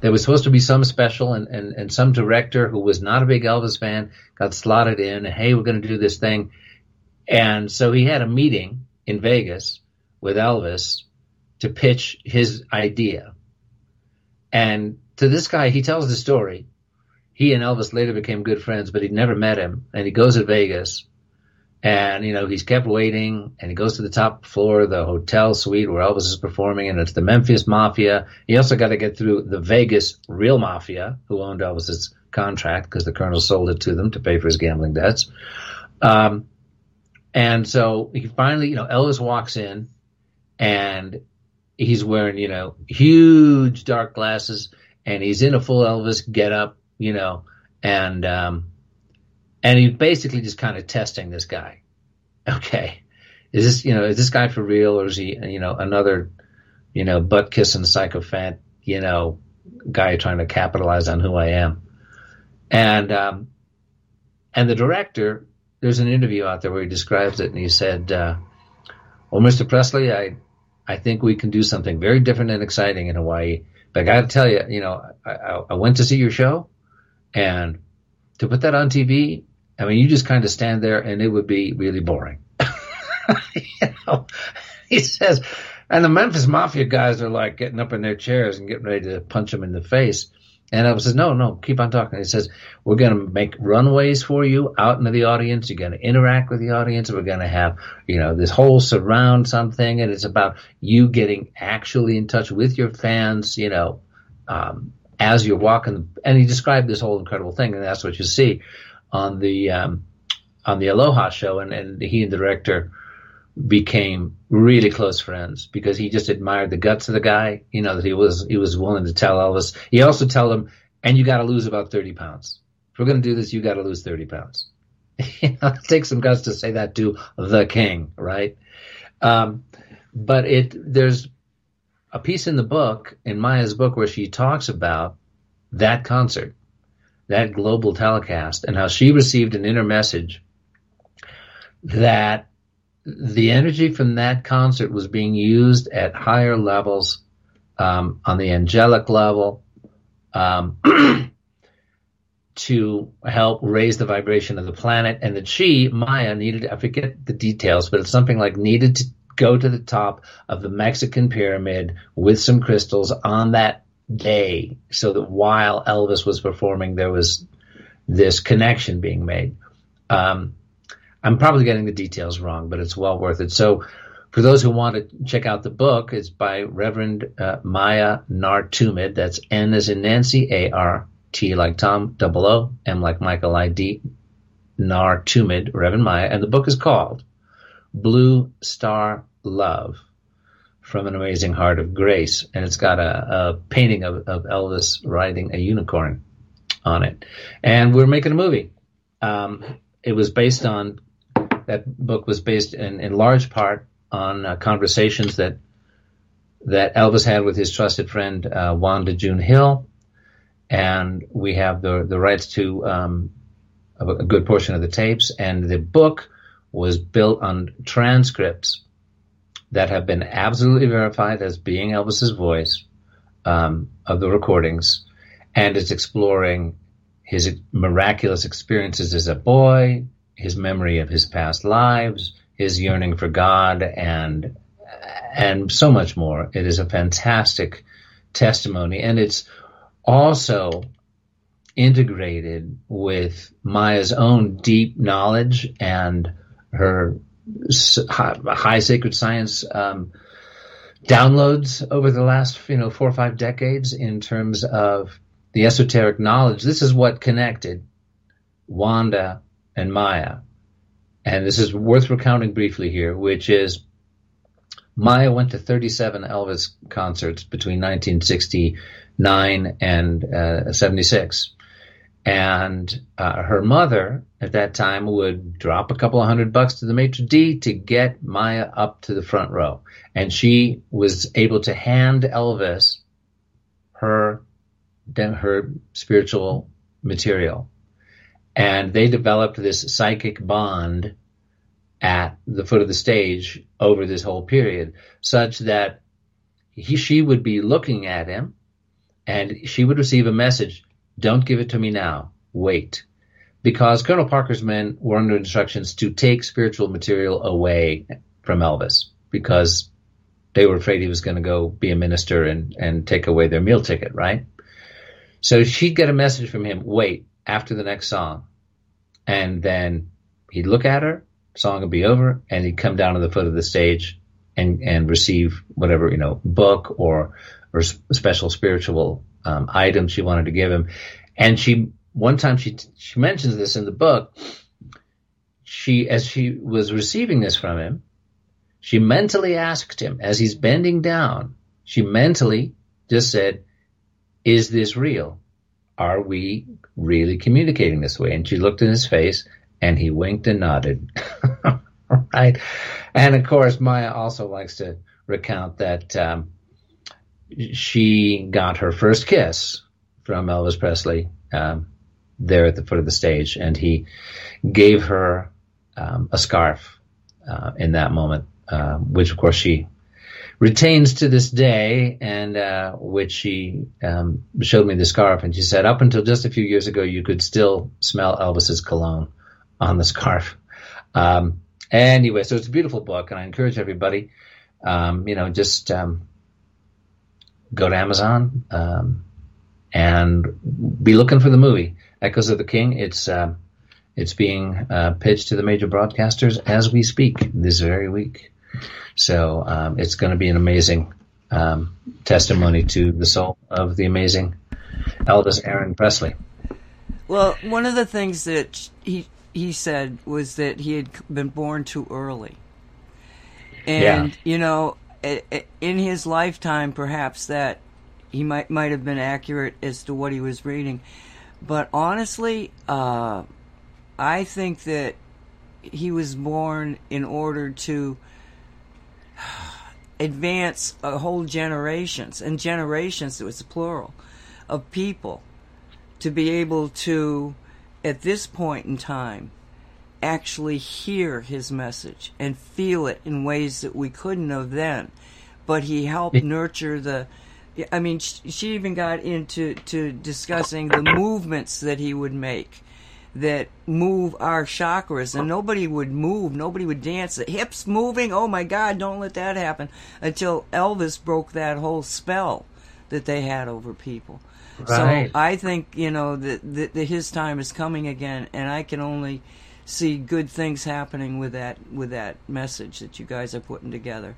there was supposed to be some special, and, and, and some director who was not a big Elvis fan got slotted in, hey, we're going to do this thing. And so he had a meeting in Vegas with Elvis to pitch his idea. And to this guy, he tells the story. He and Elvis later became good friends, but he'd never met him. And he goes to Vegas and you know he's kept waiting and he goes to the top floor of the hotel suite where elvis is performing and it's the memphis mafia. He also got to get through the vegas real mafia who owned elvis's contract because the colonel sold it to them to pay for his gambling debts. Um, and so he finally you know elvis walks in and he's wearing you know huge dark glasses and he's in a full elvis getup you know and um, and he's basically just kind of testing this guy. Okay, is this you know is this guy for real or is he you know another you know butt kissing psychophant you know guy trying to capitalize on who I am, and um, and the director there's an interview out there where he describes it, and he said, uh, "Well, Mr. Presley, I I think we can do something very different and exciting in Hawaii. But I got to tell you, you know, I, I, I went to see your show, and to put that on TV, I mean, you just kind of stand there, and it would be really boring." you know, he says, and the Memphis Mafia guys are like getting up in their chairs and getting ready to punch him in the face. And Elvis says, no, no, keep on talking. He says, we're going to make runways for you out into the audience. You're going to interact with the audience. We're going to have, you know, this whole surround something. And it's about you getting actually in touch with your fans, you know, um, as you're walking. And he described this whole incredible thing. And that's what you see on the, um, on the Aloha show. And, and he and the director, became really close friends because he just admired the guts of the guy. You know that he was he was willing to tell Elvis. He also tell him, and you got to lose about thirty pounds. If we're going to do this, you got to lose thirty pounds. it takes some guts to say that to the king, right? Um, but it there's a piece in the book in Maia's book where she talks about that concert, that global telecast, and how she received an inner message that the energy from that concert was being used at higher levels um, on the angelic level um, to help raise the vibration of the planet, and that she, Maia, needed, I forget the details, but it's something like needed to go to the top of the Mexican pyramid with some crystals on that day so that while Elvis was performing, there was this connection being made. Um, I'm probably getting the details wrong, but it's well worth it. So, for those who want to check out the book, it's by Reverend uh, Maia Nartommid. That's N as in Nancy, A R T like Tom, double O, M like Michael, I D, Nartommid, Reverend Maia, and the book is called Blue Star Love from an Amazing Heart of Grace, and it's got a, a painting of, of, Elvis riding a unicorn on it. And we're making a movie. Um, it was based on that book was based in, in large part on uh, conversations that that Elvis had with his trusted friend uh, Wanda June Hill, and we have the the rights to um, a, a good portion of the tapes. And the book was built on transcripts that have been absolutely verified as being Elvis's voice um, of the recordings, and it's exploring his miraculous experiences as a boy, his memory of his past lives, his yearning for God, and and so much more. It is a fantastic testimony, and it's also integrated with Maia's own deep knowledge and her high sacred science um, downloads over the last you know four or five decades in terms of the esoteric knowledge. This is what connected Wanda and Maia. And this is worth recounting briefly here, which is Maia went to 37 Elvis concerts between 1969 and uh, 76. And uh, her mother at that time would drop a couple of hundred bucks to the maitre d' to get Maia up to the front row. And she was able to hand Elvis her, her spiritual material and they developed this psychic bond at the foot of the stage over this whole period, such that he, she would be looking at him and she would receive a message Don't give it to me now, wait. Because Colonel Parker's men were under instructions to take spiritual material away from Elvis because they were afraid he was going to go be a minister and, and take away their meal ticket, right? So she'd get a message from him, wait, after the next song. And then he'd look at her, song would be over, and he'd come down to the foot of the stage and, and receive whatever, you know, book or, or special spiritual um, item she wanted to give him. And she, one time she, she mentions this in the book. She, as she was receiving this from him, she mentally asked him as he's bending down, she mentally just said, is this real? Are we really communicating this way? And she looked in his face and he winked and nodded. right. And of course, Maia also likes to recount that um, she got her first kiss from Elvis Presley um, there at the foot of the stage, and he gave her um, a scarf uh, in that moment, uh, which of course she retains to this day, and uh, which she um, showed me the scarf, and she said, up until just a few years ago, you could still smell Elvis's cologne on the scarf. Um, anyway, so it's a beautiful book, and I encourage everybody, um, you know, just go to Amazon um, and be looking for the movie Echoes of the King. It's um, it's being uh, pitched to the major broadcasters as we speak this very week. So um, it's going to be an amazing um, testimony to the soul of the amazing Elvis Aaron Presley. Well, one of the things that he he said was that he had been born too early, and Yeah. you know, in his lifetime, perhaps that he might might have been accurate as to what he was reading, but honestly, uh, I think that he was born in order to advance a whole generations and generations it was plural of people to be able to at this point in time actually hear his message and feel it in ways that we couldn't have then. But he helped nurture the i mean she even got into to discussing the movements that he would make that move our chakras. And nobody would move nobody would dance. The hips moving oh my god don't let that happen until elvis broke that whole spell that they had over people. Right. so i think you know that, that, that his time is coming again and i can only see good things happening with that with that message that you guys are putting together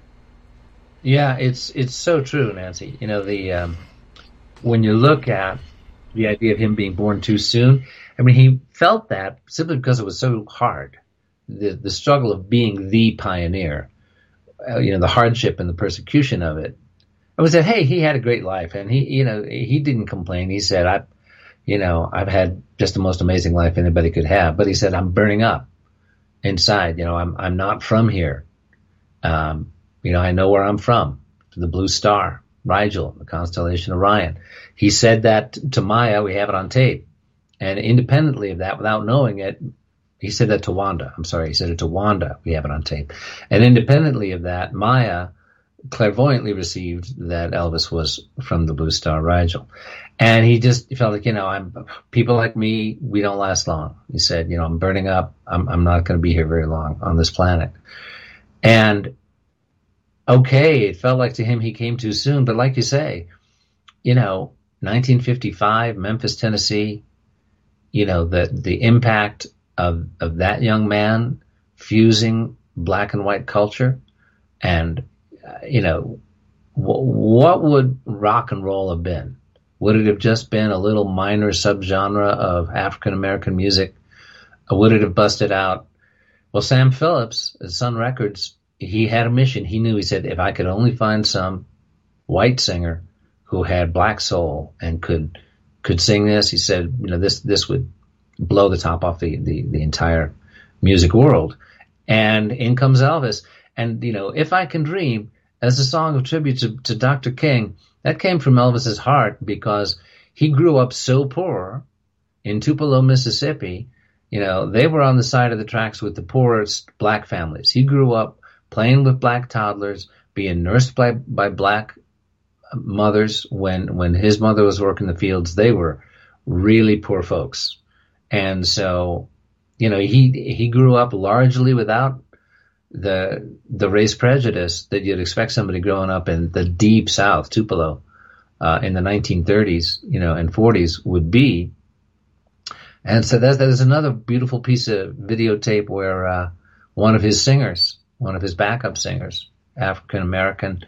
Yeah, it's it's so true, Nancy. You know the um, when you look at the idea of him being born too soon. I mean, he felt that simply because it was so hard. The the struggle of being the pioneer, uh, you know, the hardship and the persecution of it. I would say, hey, he had a great life, and he, you know, he didn't complain. He said, I, you know, I've had just the most amazing life anybody could have. But he said, I'm burning up inside. You know, I'm I'm not from here. Um, you know, I know where I'm from, the Blue Star, Rigel, the constellation Orion. He said that to Maia. We have it on tape. And independently of that, without knowing it, he said that to Wanda. I'm sorry, he said it to Wanda. We have it on tape. And independently of that, Maia clairvoyantly received that Elvis was from the Blue Star Rigel. And he just felt like, you know, I'm people like me, we don't last long. He said, you know, I'm burning up. I'm, I'm not going to be here very long on this planet. And okay, it felt like to him he came too soon. But like you say, you know, 1955, Memphis, Tennessee, you know, the, the impact of, of that young man fusing black and white culture and, uh, you know, wh- what would rock and roll have been? Would it have just been a little minor subgenre of African American music? Would it have busted out? Well, Sam Phillips at Sun Records, he had a mission. He knew, he said, if I could only find some white singer who had black soul and could could sing this, he said, you know, this this would blow the top off the, the, the entire music world. And in comes Elvis. And, you know, If I Can Dream, as a song of tribute to, to Dr. King, that came from Elvis's heart because he grew up so poor in Tupelo, Mississippi. You know, they were on the side of the tracks with the poorest black families. He grew up playing with black toddlers, being nursed by, by black mothers. When, when his mother was working the fields, they were really poor folks. And so, you know, he, he grew up largely without the, the race prejudice that you'd expect somebody growing up in the deep South, Tupelo, uh, in the 1930s, you know, and 40s would be. And so that, is another beautiful piece of videotape where, uh, one of his singers, one of his backup singers, African American,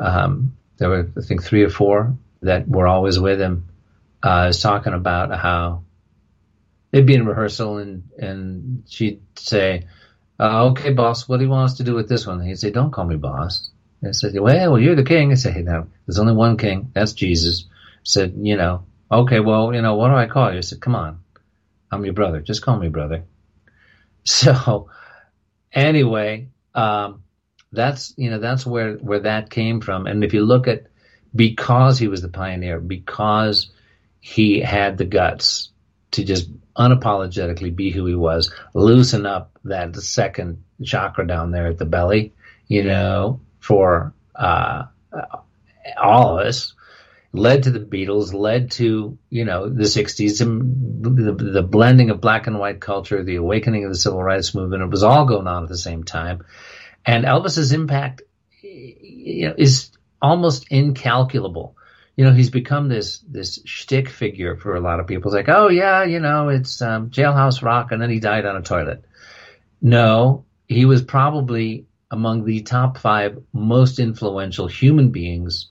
um, there were, I think, three or four that were always with him, uh, is talking about how they'd be in rehearsal and, and she'd say, uh, okay, boss, what do you want us to do with this one? He'd say, don't call me boss. I said, well, well, you're the king. I said, hey, no, there's only one king. That's Jesus. I said, you know, okay, well, you know, what do I call you? I said, come on. I'm your brother. Just call me brother. So anyway, um, that's, you know, that's where, where that came from. And if you look at, because he was the pioneer, because he had the guts to just unapologetically be who he was, loosen up that second chakra down there at the belly, you know, for uh, all of us, led to the Beatles, led to, you know, the 60s, the, the blending of black and white culture, the awakening of the civil rights movement. It was all going on at the same time. And Elvis's impact you know, is almost incalculable. You know, he's become this this shtick figure for a lot of people. It's like, oh yeah, you know, it's um, Jailhouse Rock, and then he died on a toilet. No, he was probably among the top five most influential human beings,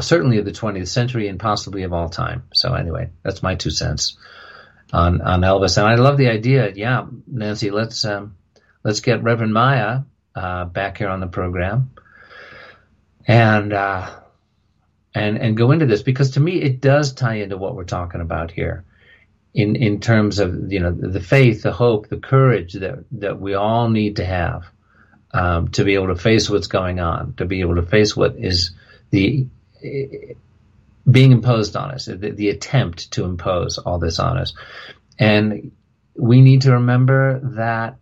certainly of the 20th century and possibly of all time. So anyway, that's my two cents on on Elvis, and I love the idea. Yeah, Nancy, let's um, let's get Reverend Maia uh, back here on the program, and uh, and and go into this because to me it does tie into what we're talking about here, in in terms of you know the faith, the hope, the courage that that we all need to have um, to be able to face what's going on, to be able to face what is the being imposed on us, the, the attempt to impose all this on us, and we need to remember that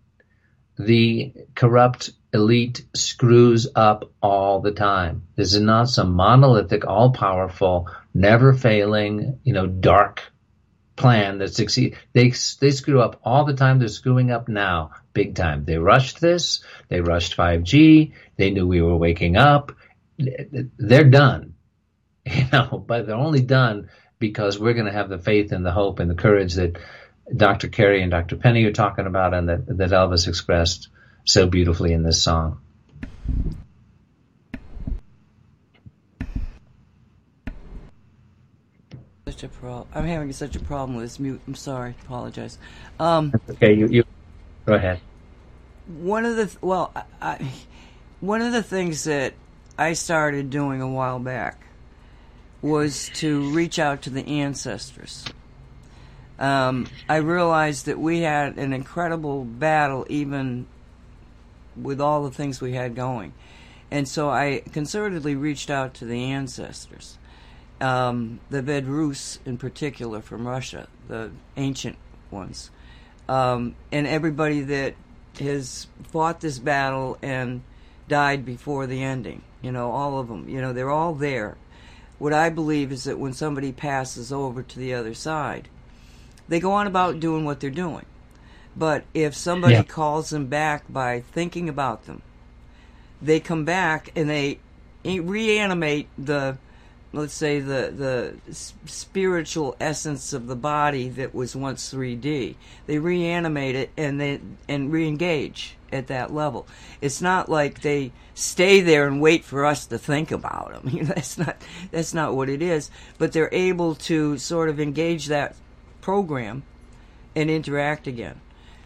the corrupt elite screws up all the time. This is not some monolithic, all powerful, never failing, you know, dark plan that succeed. They they screw up all the time. They're screwing up now, big time. They rushed this. They rushed 5G. They knew we were waking up. They're done, you know. But they're only done because we're going to have the faith and the hope and the courage that Dr. Carrie and Dr. Penny are talking about, and that that Elvis expressed so beautifully in this song. Such a pro- I'm having such a problem with this mute. I'm sorry. Apologize. Um, okay, you, you go ahead. One of the th- well, I, I, one of the things that I started doing a while back was to reach out to the ancestors. Um, I realized that we had an incredible battle even with all the things we had going. And so I concertedly reached out to the ancestors, um, the Vedrus in particular from Russia, the ancient ones, um, and everybody that has fought this battle and died before the ending. You know, all of them. You know, they're all there. What I believe is that when somebody passes over to the other side, they go on about doing what they're doing. But if somebody yeah. calls them back by thinking about them, they come back and they reanimate the, let's say the the spiritual essence of the body that was once 3D. They reanimate it and they and reengage at that level. It's not like they stay there and wait for us to think about them. You know, that's not that's not what it is. But they're able to sort of engage that program and interact again.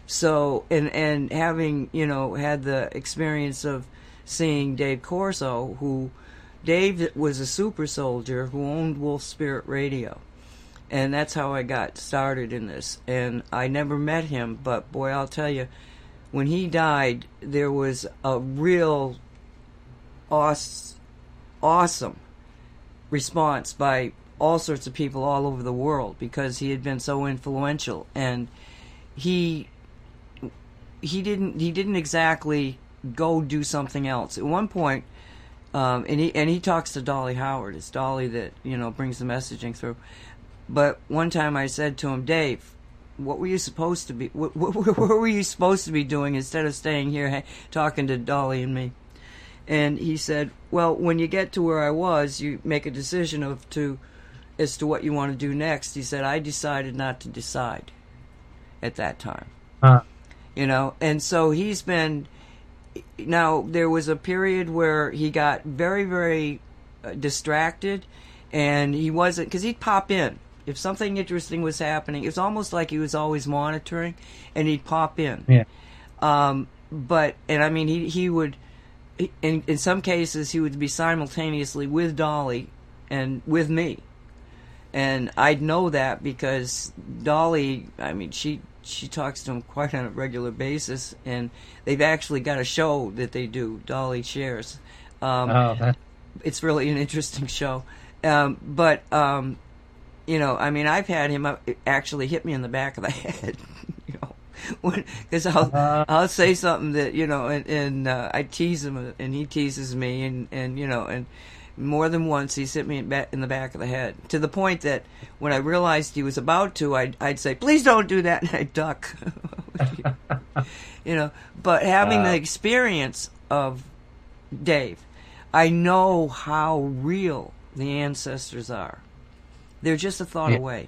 So and and having you know had the experience of seeing Dave Corso, who Dave was a super soldier who owned Wolf Spirit Radio, and that's how I got started in this. And I never met him, but boy, I'll tell you, when he died, there was a real awesome response by all sorts of people all over the world because he had been so influential and he he didn't he didn't exactly go do something else. At one point, um, and he and he talks to Dolly Howard. It's Dolly that you know brings the messaging through. But one time I said to him, Dave, what were you supposed to be? What, what, what were you supposed to be doing instead of staying here talking to Dolly and me? And he said, Well, when you get to where I was, you make a decision of to as to what you want to do next. He said, I decided not to decide at that time. Huh you know? And so he's been now there was a period where he got very very uh, distracted and he wasn't because he'd pop in. If something interesting was happening it was almost like he was always monitoring and he'd pop in. Yeah. Um, but and i mean he he would in in some cases he would be simultaneously with dolly and with me. And i'd know that because dolly i mean she she talks to him quite on a regular basis, and they've actually got a show that they do. Dolly shares. Um, oh, that... It's really an interesting show, um, but um, you know, I mean, I've had him uh, actually hit me in the back of the head. You know, because I'll Uh-huh. I'll say something that you know, and, and uh, I tease him, and he teases me, and and you know, and more than once he hit me in, the back of the head to the point that when I realized he was about to, I'd I'd say, "Please don't do that," and I'd duck. you know, but having Uh. the experience of Dave, I know how real the ancestors are. They're just a thought Yeah. away.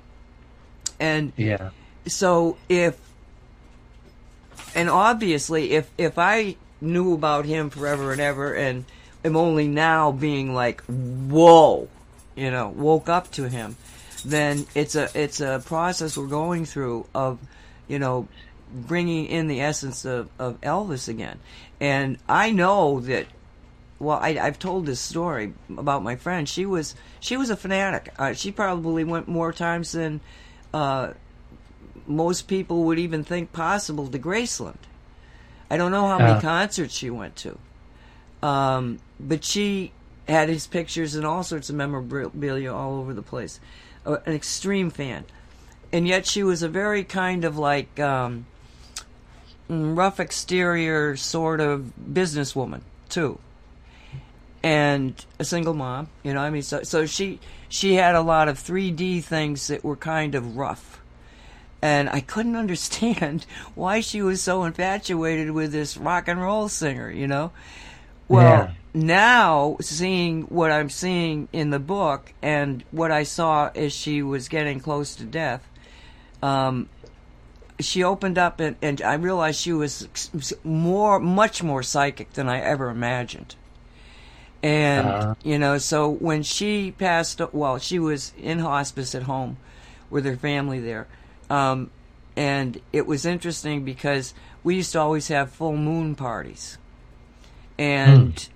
And Yeah. so if and obviously if if I knew about him forever and ever and am only now being like whoa, you know, woke up to him, then it's a it's a process we're going through of, you know, bringing in the essence of, of Elvis again. And I know that well, I, I've told this story about my friend. She was she was a fanatic. Uh, she probably went more times than uh, most people would even think possible to Graceland. I don't know how many Uh. concerts she went to, um, but she had his pictures and all sorts of memorabilia all over the place. An extreme fan, and yet she was a very kind of like um, rough exterior sort of businesswoman too and a single mom. You know, I mean, so so she she had a lot of 3D things that were kind of rough, and I couldn't understand why she was so infatuated with this rock and roll singer. You know, well. Yeah. Now, seeing what I'm seeing in the book and what I saw as she was getting close to death, um, she opened up and, and I realized she was more, much more psychic than I ever imagined. And, Uh-huh. you know, so when she passed, well, she was in hospice at home with her family there. Um, and it was interesting because we used to always have full moon parties. And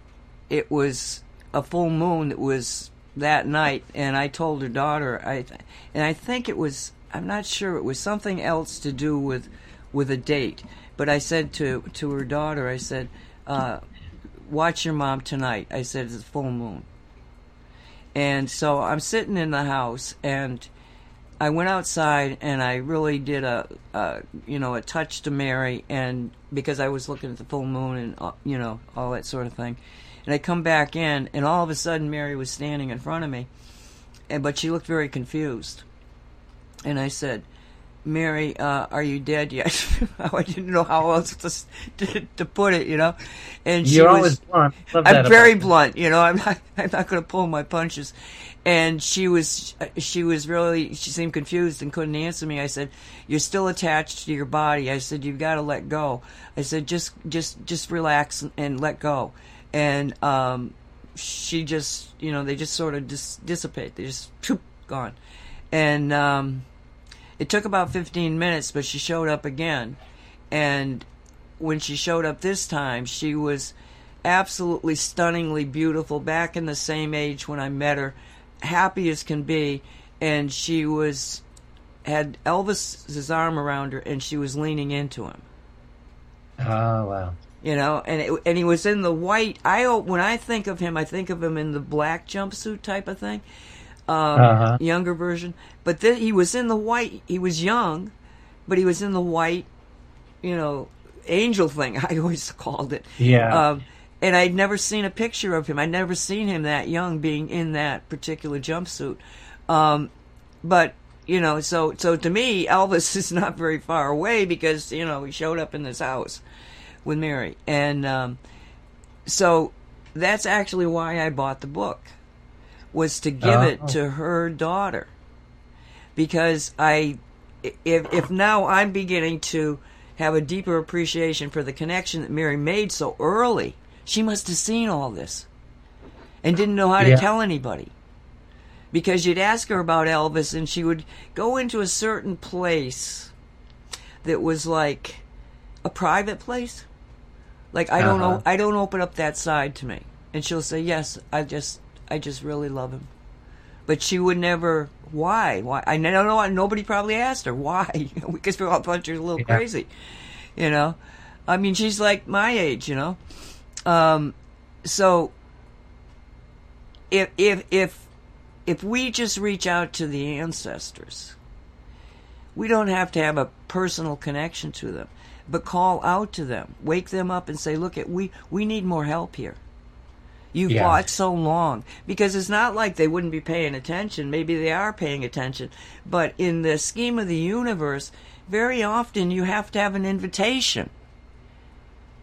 it was a full moon that was that night. And I told her daughter, I, and I think it was, I'm not sure, it was something else to do with, with a date. But I said to, to her daughter, I said, uh, watch your mom tonight. I said, it's a full moon. And so I'm sitting in the house and I went outside and I really did a, a you know, a touch to Mary and because I was looking at the full moon and, uh, you know, all that sort of thing. And I come back in and all of a sudden Mary was standing in front of me and, but she looked very confused. And I said, Mary, uh, are you dead yet? I didn't know how else to, to, to put it, you know. And she You're was, always blunt. I'm very blunt, you know. I'm not. I'm not going to pull my punches. And she was. She was really. She seemed confused and couldn't answer me. I said, "You're still attached to your body." I said, "You've got to let go." I said, "Just, just, just relax and, let go." And um, she just, you know, they just sort of dis- dissipate. They just phew, gone. And um, it took about 15 minutes, but she showed up again. And when she showed up this time, she was absolutely stunningly beautiful, back in the same age when I met her, happy as can be. And she was had Elvis's arm around her, and she was leaning into him. Oh wow. You know, and it, and he was in the white. I when I think of him, I think of him in the black jumpsuit type of thing, um, Uh-huh. younger version. But then he was in the white. He was young, but he was in the white. You know, angel thing. I always called it. Yeah. Um, and I'd never seen a picture of him. I'd never seen him that young, being in that particular jumpsuit. Um, but you know, so so to me, Elvis is not very far away because you know he showed up in this house with Mary, and um, so that's actually why I bought the book was to give it Oh. to her daughter because I if if now I'm beginning to have a deeper appreciation for the connection that Mary made so early, she must have seen all this and didn't know how to Yeah. tell anybody. Because you'd ask her about Elvis and she would go into a certain place that was like a private place. Like I don't Uh-huh. know I don't open up that side to me. And she'll say, Yes, I just I just really love him. But she would never why? Why I don't know nobody probably asked her why. because we all thought she was a little Yeah. crazy. You know? I mean she's like my age, you know? Um so if if if if we just reach out to the ancestors, we don't have to have a personal connection to them, but call out to them, wake them up and say, look, at we, we need more help here. You Yeah. fought so long because it's not like they wouldn't be paying attention. Maybe they are paying attention, but in the scheme of the universe, very often you have to have an invitation.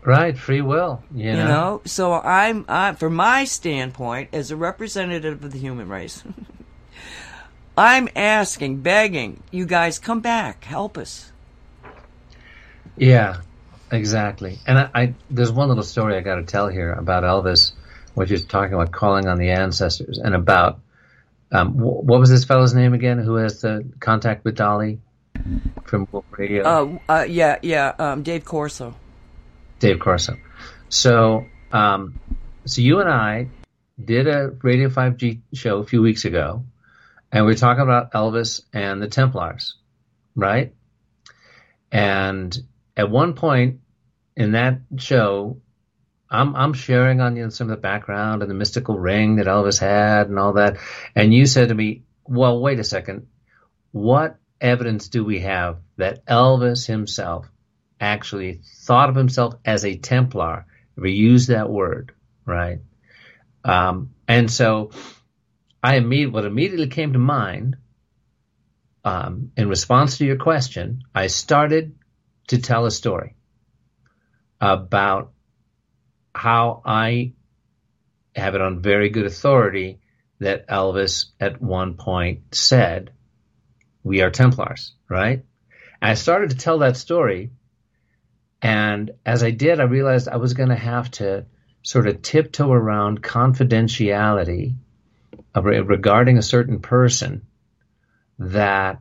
Right, free will. You know, You know, so I'm, I, from my standpoint, as a representative of the human race, I'm asking, begging, you guys come back, help us. Yeah, exactly. And I, I there's one little story I got to tell here about Elvis, which you're talking about calling on the ancestors, and about um, wh- what was this fellow's name again? Who has the contact with Dolly from Wolf Radio? Uh, uh, yeah, yeah, um, Dave Corso. Dave Corso. So, um, so you and I did a Radio 5G show a few weeks ago, and we were talking about Elvis and the Templars, right? And at one point in that show, I'm I'm sharing on you know, some of the background and the mystical ring that Elvis had and all that, and you said to me, "Well, wait a second, what evidence do we have that Elvis himself actually thought of himself as a Templar, we use that word, right? Um, and so I immediately, what immediately came to mind um, in response to your question, I started to tell a story about how I have it on very good authority that Elvis at one point said, We are Templars, right? And I started to tell that story and as I did, I realized I was going to have to sort of tiptoe around confidentiality regarding a certain person that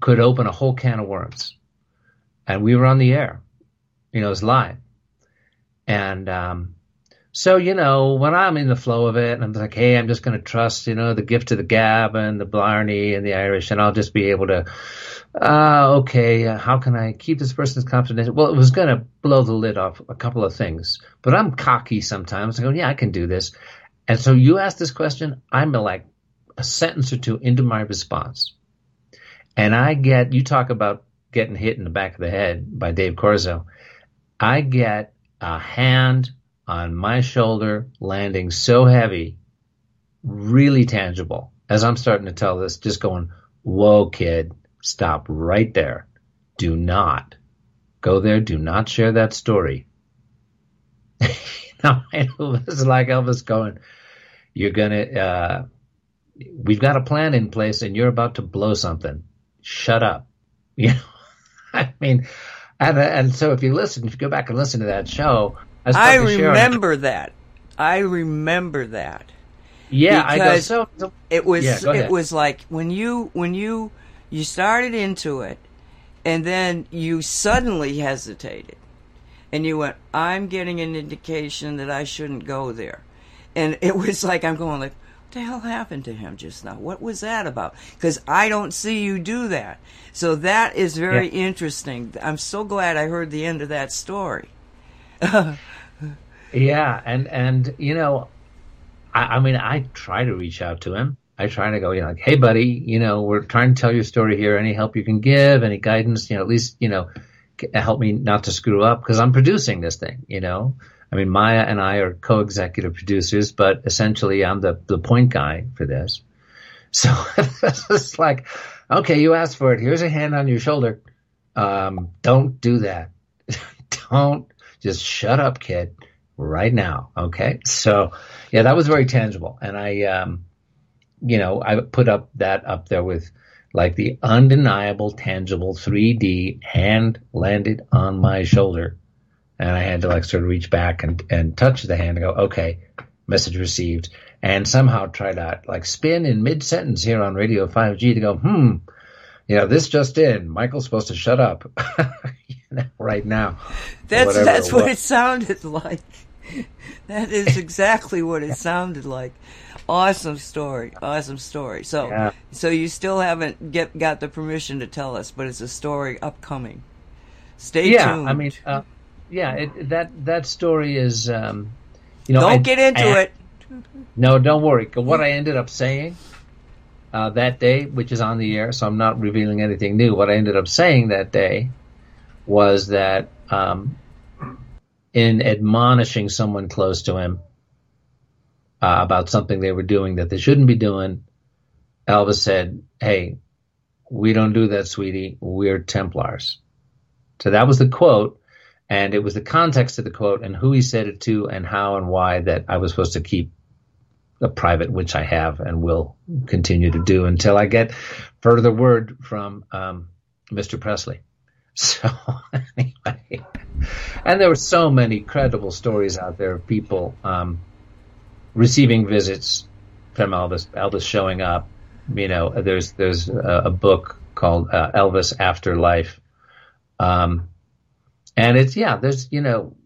could open a whole can of worms. And we were on the air, you know, it was live. And um, so, you know, when I'm in the flow of it, and I'm like, hey, I'm just going to trust, you know, the gift of the gab and the Blarney and the Irish, and I'll just be able to uh, okay, uh, how can I keep this person's confidential? Well, it was going to blow the lid off a couple of things, but I'm cocky sometimes. I go, yeah, I can do this. And so you ask this question, I'm like a sentence or two into my response. And I get, you talk about getting hit in the back of the head by Dave Corso. I get a hand on my shoulder landing so heavy, really tangible, as I'm starting to tell this, just going, whoa, kid Stop right there. Do not go there. Do not share that story. now is like Elvis going, you're gonna, uh, we've got a plan in place and you're about to blow something. Shut up. You know, I mean, and, and so if you listen, if you go back and listen to that show, I, I to remember that. I remember that. yeah, I go, so, so It was Yeah, it was like when you when you you started into it and then you suddenly hesitated and you went I'm getting an indication that I shouldn't go there. And it was like I'm going like what the hell happened to him just now? What was that about? Because I don't see you do that. So that is very interesting. I'm so glad I heard the end of that story. Yeah, and and you know, I, I mean, I try to reach out to him. I try to go, you know, like, hey, buddy, you know, we're trying to tell your story here. Any help you can give, any guidance, you know, at least, you know, help me not to screw up because I'm producing this thing. You know, I mean, Maia and I are co-executive producers, but essentially, I'm the the point guy for this. So it's like, okay, you asked for it. Here's a hand on your shoulder. Um, don't do that. don't just shut up, kid right now. Okay. So yeah, that was very tangible. And I, um, you know, I put up that up there with like the undeniable, tangible 3D hand landed on my shoulder. And I had to like sort of reach back and, and touch the hand and go, okay, message received. And somehow try to like spin in mid sentence here on Radio 5G to go, hmm, you know, this just in. Michael's supposed to shut up you know, right now. That's that's it what it sounded like. That is exactly what it sounded like. Awesome story. Awesome story. So Yeah. so you still haven't get got the permission to tell us, but it's a story upcoming. Stay yeah, tuned. I mean, uh, yeah, it, that that story is, um, you know, don't I- get into I- it. No, don't worry. What I ended up saying uh, that day, which is on the air, so I'm not revealing anything new. What I ended up saying that day was that um, in admonishing someone close to him uh, about something they were doing that they shouldn't be doing, Elvis said, Hey, we don't do that, sweetie. We're Templars. So that was the quote, and it was the context of the quote and who he said it to and how and why that I was supposed to keep a private, which I have and will continue to do until I get further word from um, Mr. Presley. So anyway, and there were so many credible stories out there of people um, receiving visits from Elvis, Elvis showing up. You know, there's there's a, a book called uh, Elvis Afterlife, um, and it's yeah, there's you know,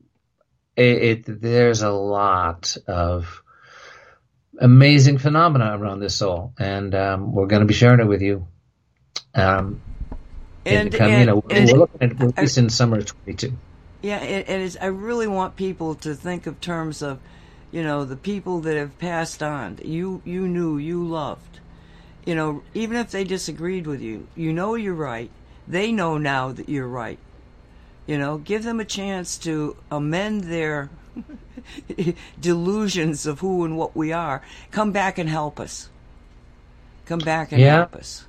it, it there's a lot of amazing phenomena around this soul, and um, we're going to be sharing it with you. Um, And, come, and, you know, and- we're looking at release in summer of 22. Yeah, and, and I really want people to think of terms of, you know, the people that have passed on that you you knew you loved. You know, even if they disagreed with you, you know you're right. They know now that you're right. You know, give them a chance to amend their delusions of who and what we are. Come back and help us. Come back and Yeah. help us.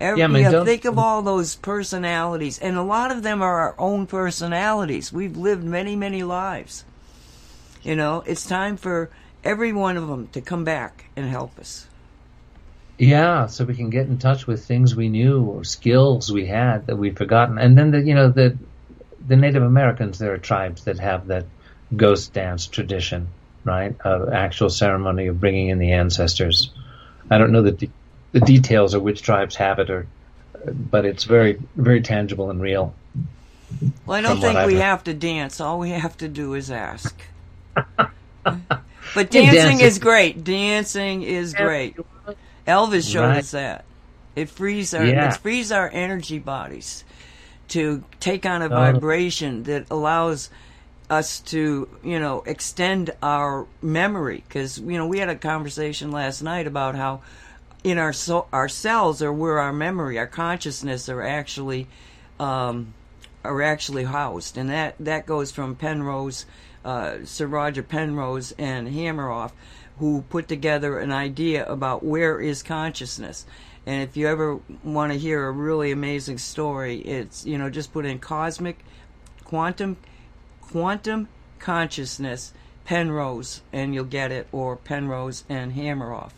Every, Yeah, I mean, yeah, don't- think of all those personalities, and a lot of them are our own personalities. We've lived many, many lives. You know, it's time for every one of them to come back and help us. Yeah, so we can get in touch with things we knew or skills we had that we'd forgotten. And then the you know the the Native Americans, there are tribes that have that ghost dance tradition, right? Of actual ceremony of bringing in the ancestors. I don't know the de- the details of which tribes have it, or but it's very very tangible and real. Well, I don't think we heard. have to dance. All we have to do is ask. But dancing dancing- is great. Dancing is great. Elvis showed Right. us that. It frees our Yeah. it frees our energy bodies to take on a Totally. vibration that allows us to, you know, extend our memory because you know we had a conversation last night about how in our so our cells are where our memory, our consciousness are actually um, are actually housed, and that that goes from Penrose, uh, Sir Roger Penrose, and Hameroff, who put together an idea about where is consciousness. And if you ever want to hear a really amazing story, it's you know just put in cosmic, quantum, quantum consciousness Penrose, and you'll get it, or Penrose and Hameroff,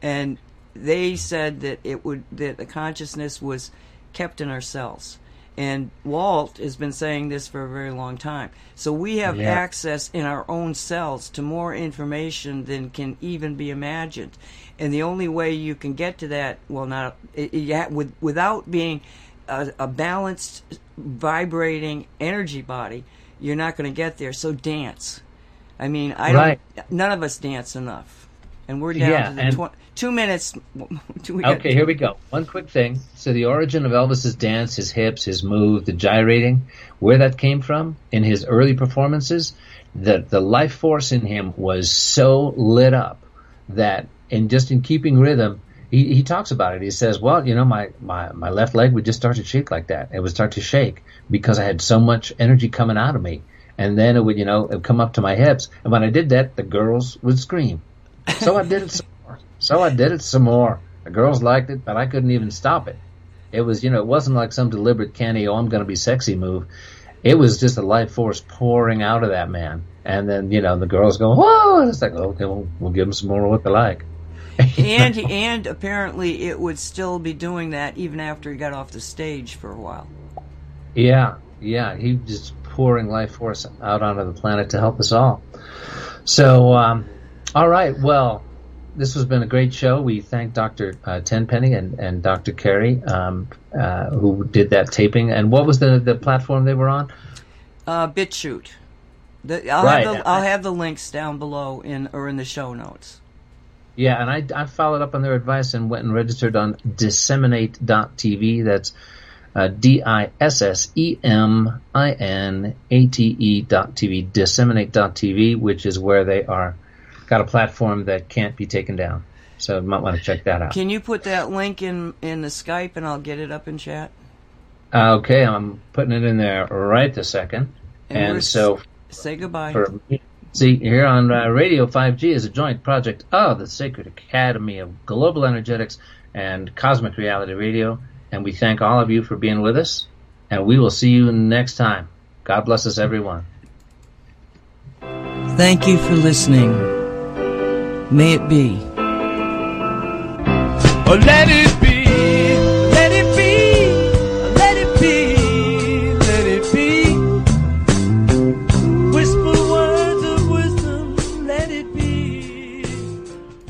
and they said that it would that the consciousness was kept in ourselves. And Walt has been saying this for a very long time. So we have Yeah. access in our own cells to more information than can even be imagined. And the only way you can get to that, well, not it, with, without being a, a balanced, vibrating energy body, you're not going to get there. So dance. I mean, I Right. don't. None of us dance enough, and we're down Yeah, to the and- tw- two minutes. Do we got- Okay, here we go. One quick thing. So the origin of Elvis's dance, his hips, his move, the gyrating, where that came from in his early performances, the the life force in him was so lit up that in just in keeping rhythm, he, he talks about it. He says, Well, you know, my, my, my left leg would just start to shake like that. It would start to shake because I had so much energy coming out of me. And then it would, you know, it would come up to my hips. And when I did that, the girls would scream. So I did it some more. So I did it some more. The girls liked it, but I couldn't even stop it. It was, you know, it wasn't like some deliberate canny, oh, I'm going to be sexy move. It was just a life force pouring out of that man. And then, you know, the girls go, whoa! And it's like, okay, well, we'll give them some more of what they like. and and apparently it would still be doing that even after he got off the stage for a while. Yeah, yeah, he just pouring life force out onto the planet to help us all. So, um, all right, well, this has been a great show. We thank Dr. Uh, Tenpenny and, and Dr. Carrie, um, uh, who did that taping. And what was the, the platform they were on? Uh, BitChute. The, I'll, Right. have the, I'll have the links down below in or in the show notes. Yeah, and I, I followed up on their advice and went and registered on disseminate.tv. That's uh, D I S S E M I N A T E dot TV, disseminate.tv, which is where they are got a platform that can't be taken down. So you might want to check that out. Can you put that link in in the Skype and I'll get it up in chat? Uh, okay, I'm putting it in there right this second. And And, so Say goodbye. for see here on uh, Radio 5G is a joint project of the Sacred Academy of Global Energetics and Cosmic Reality Radio, and we thank all of you for being with us, and we will see you next time. God bless us, everyone. Thank you for listening. May it be. Oh, let it.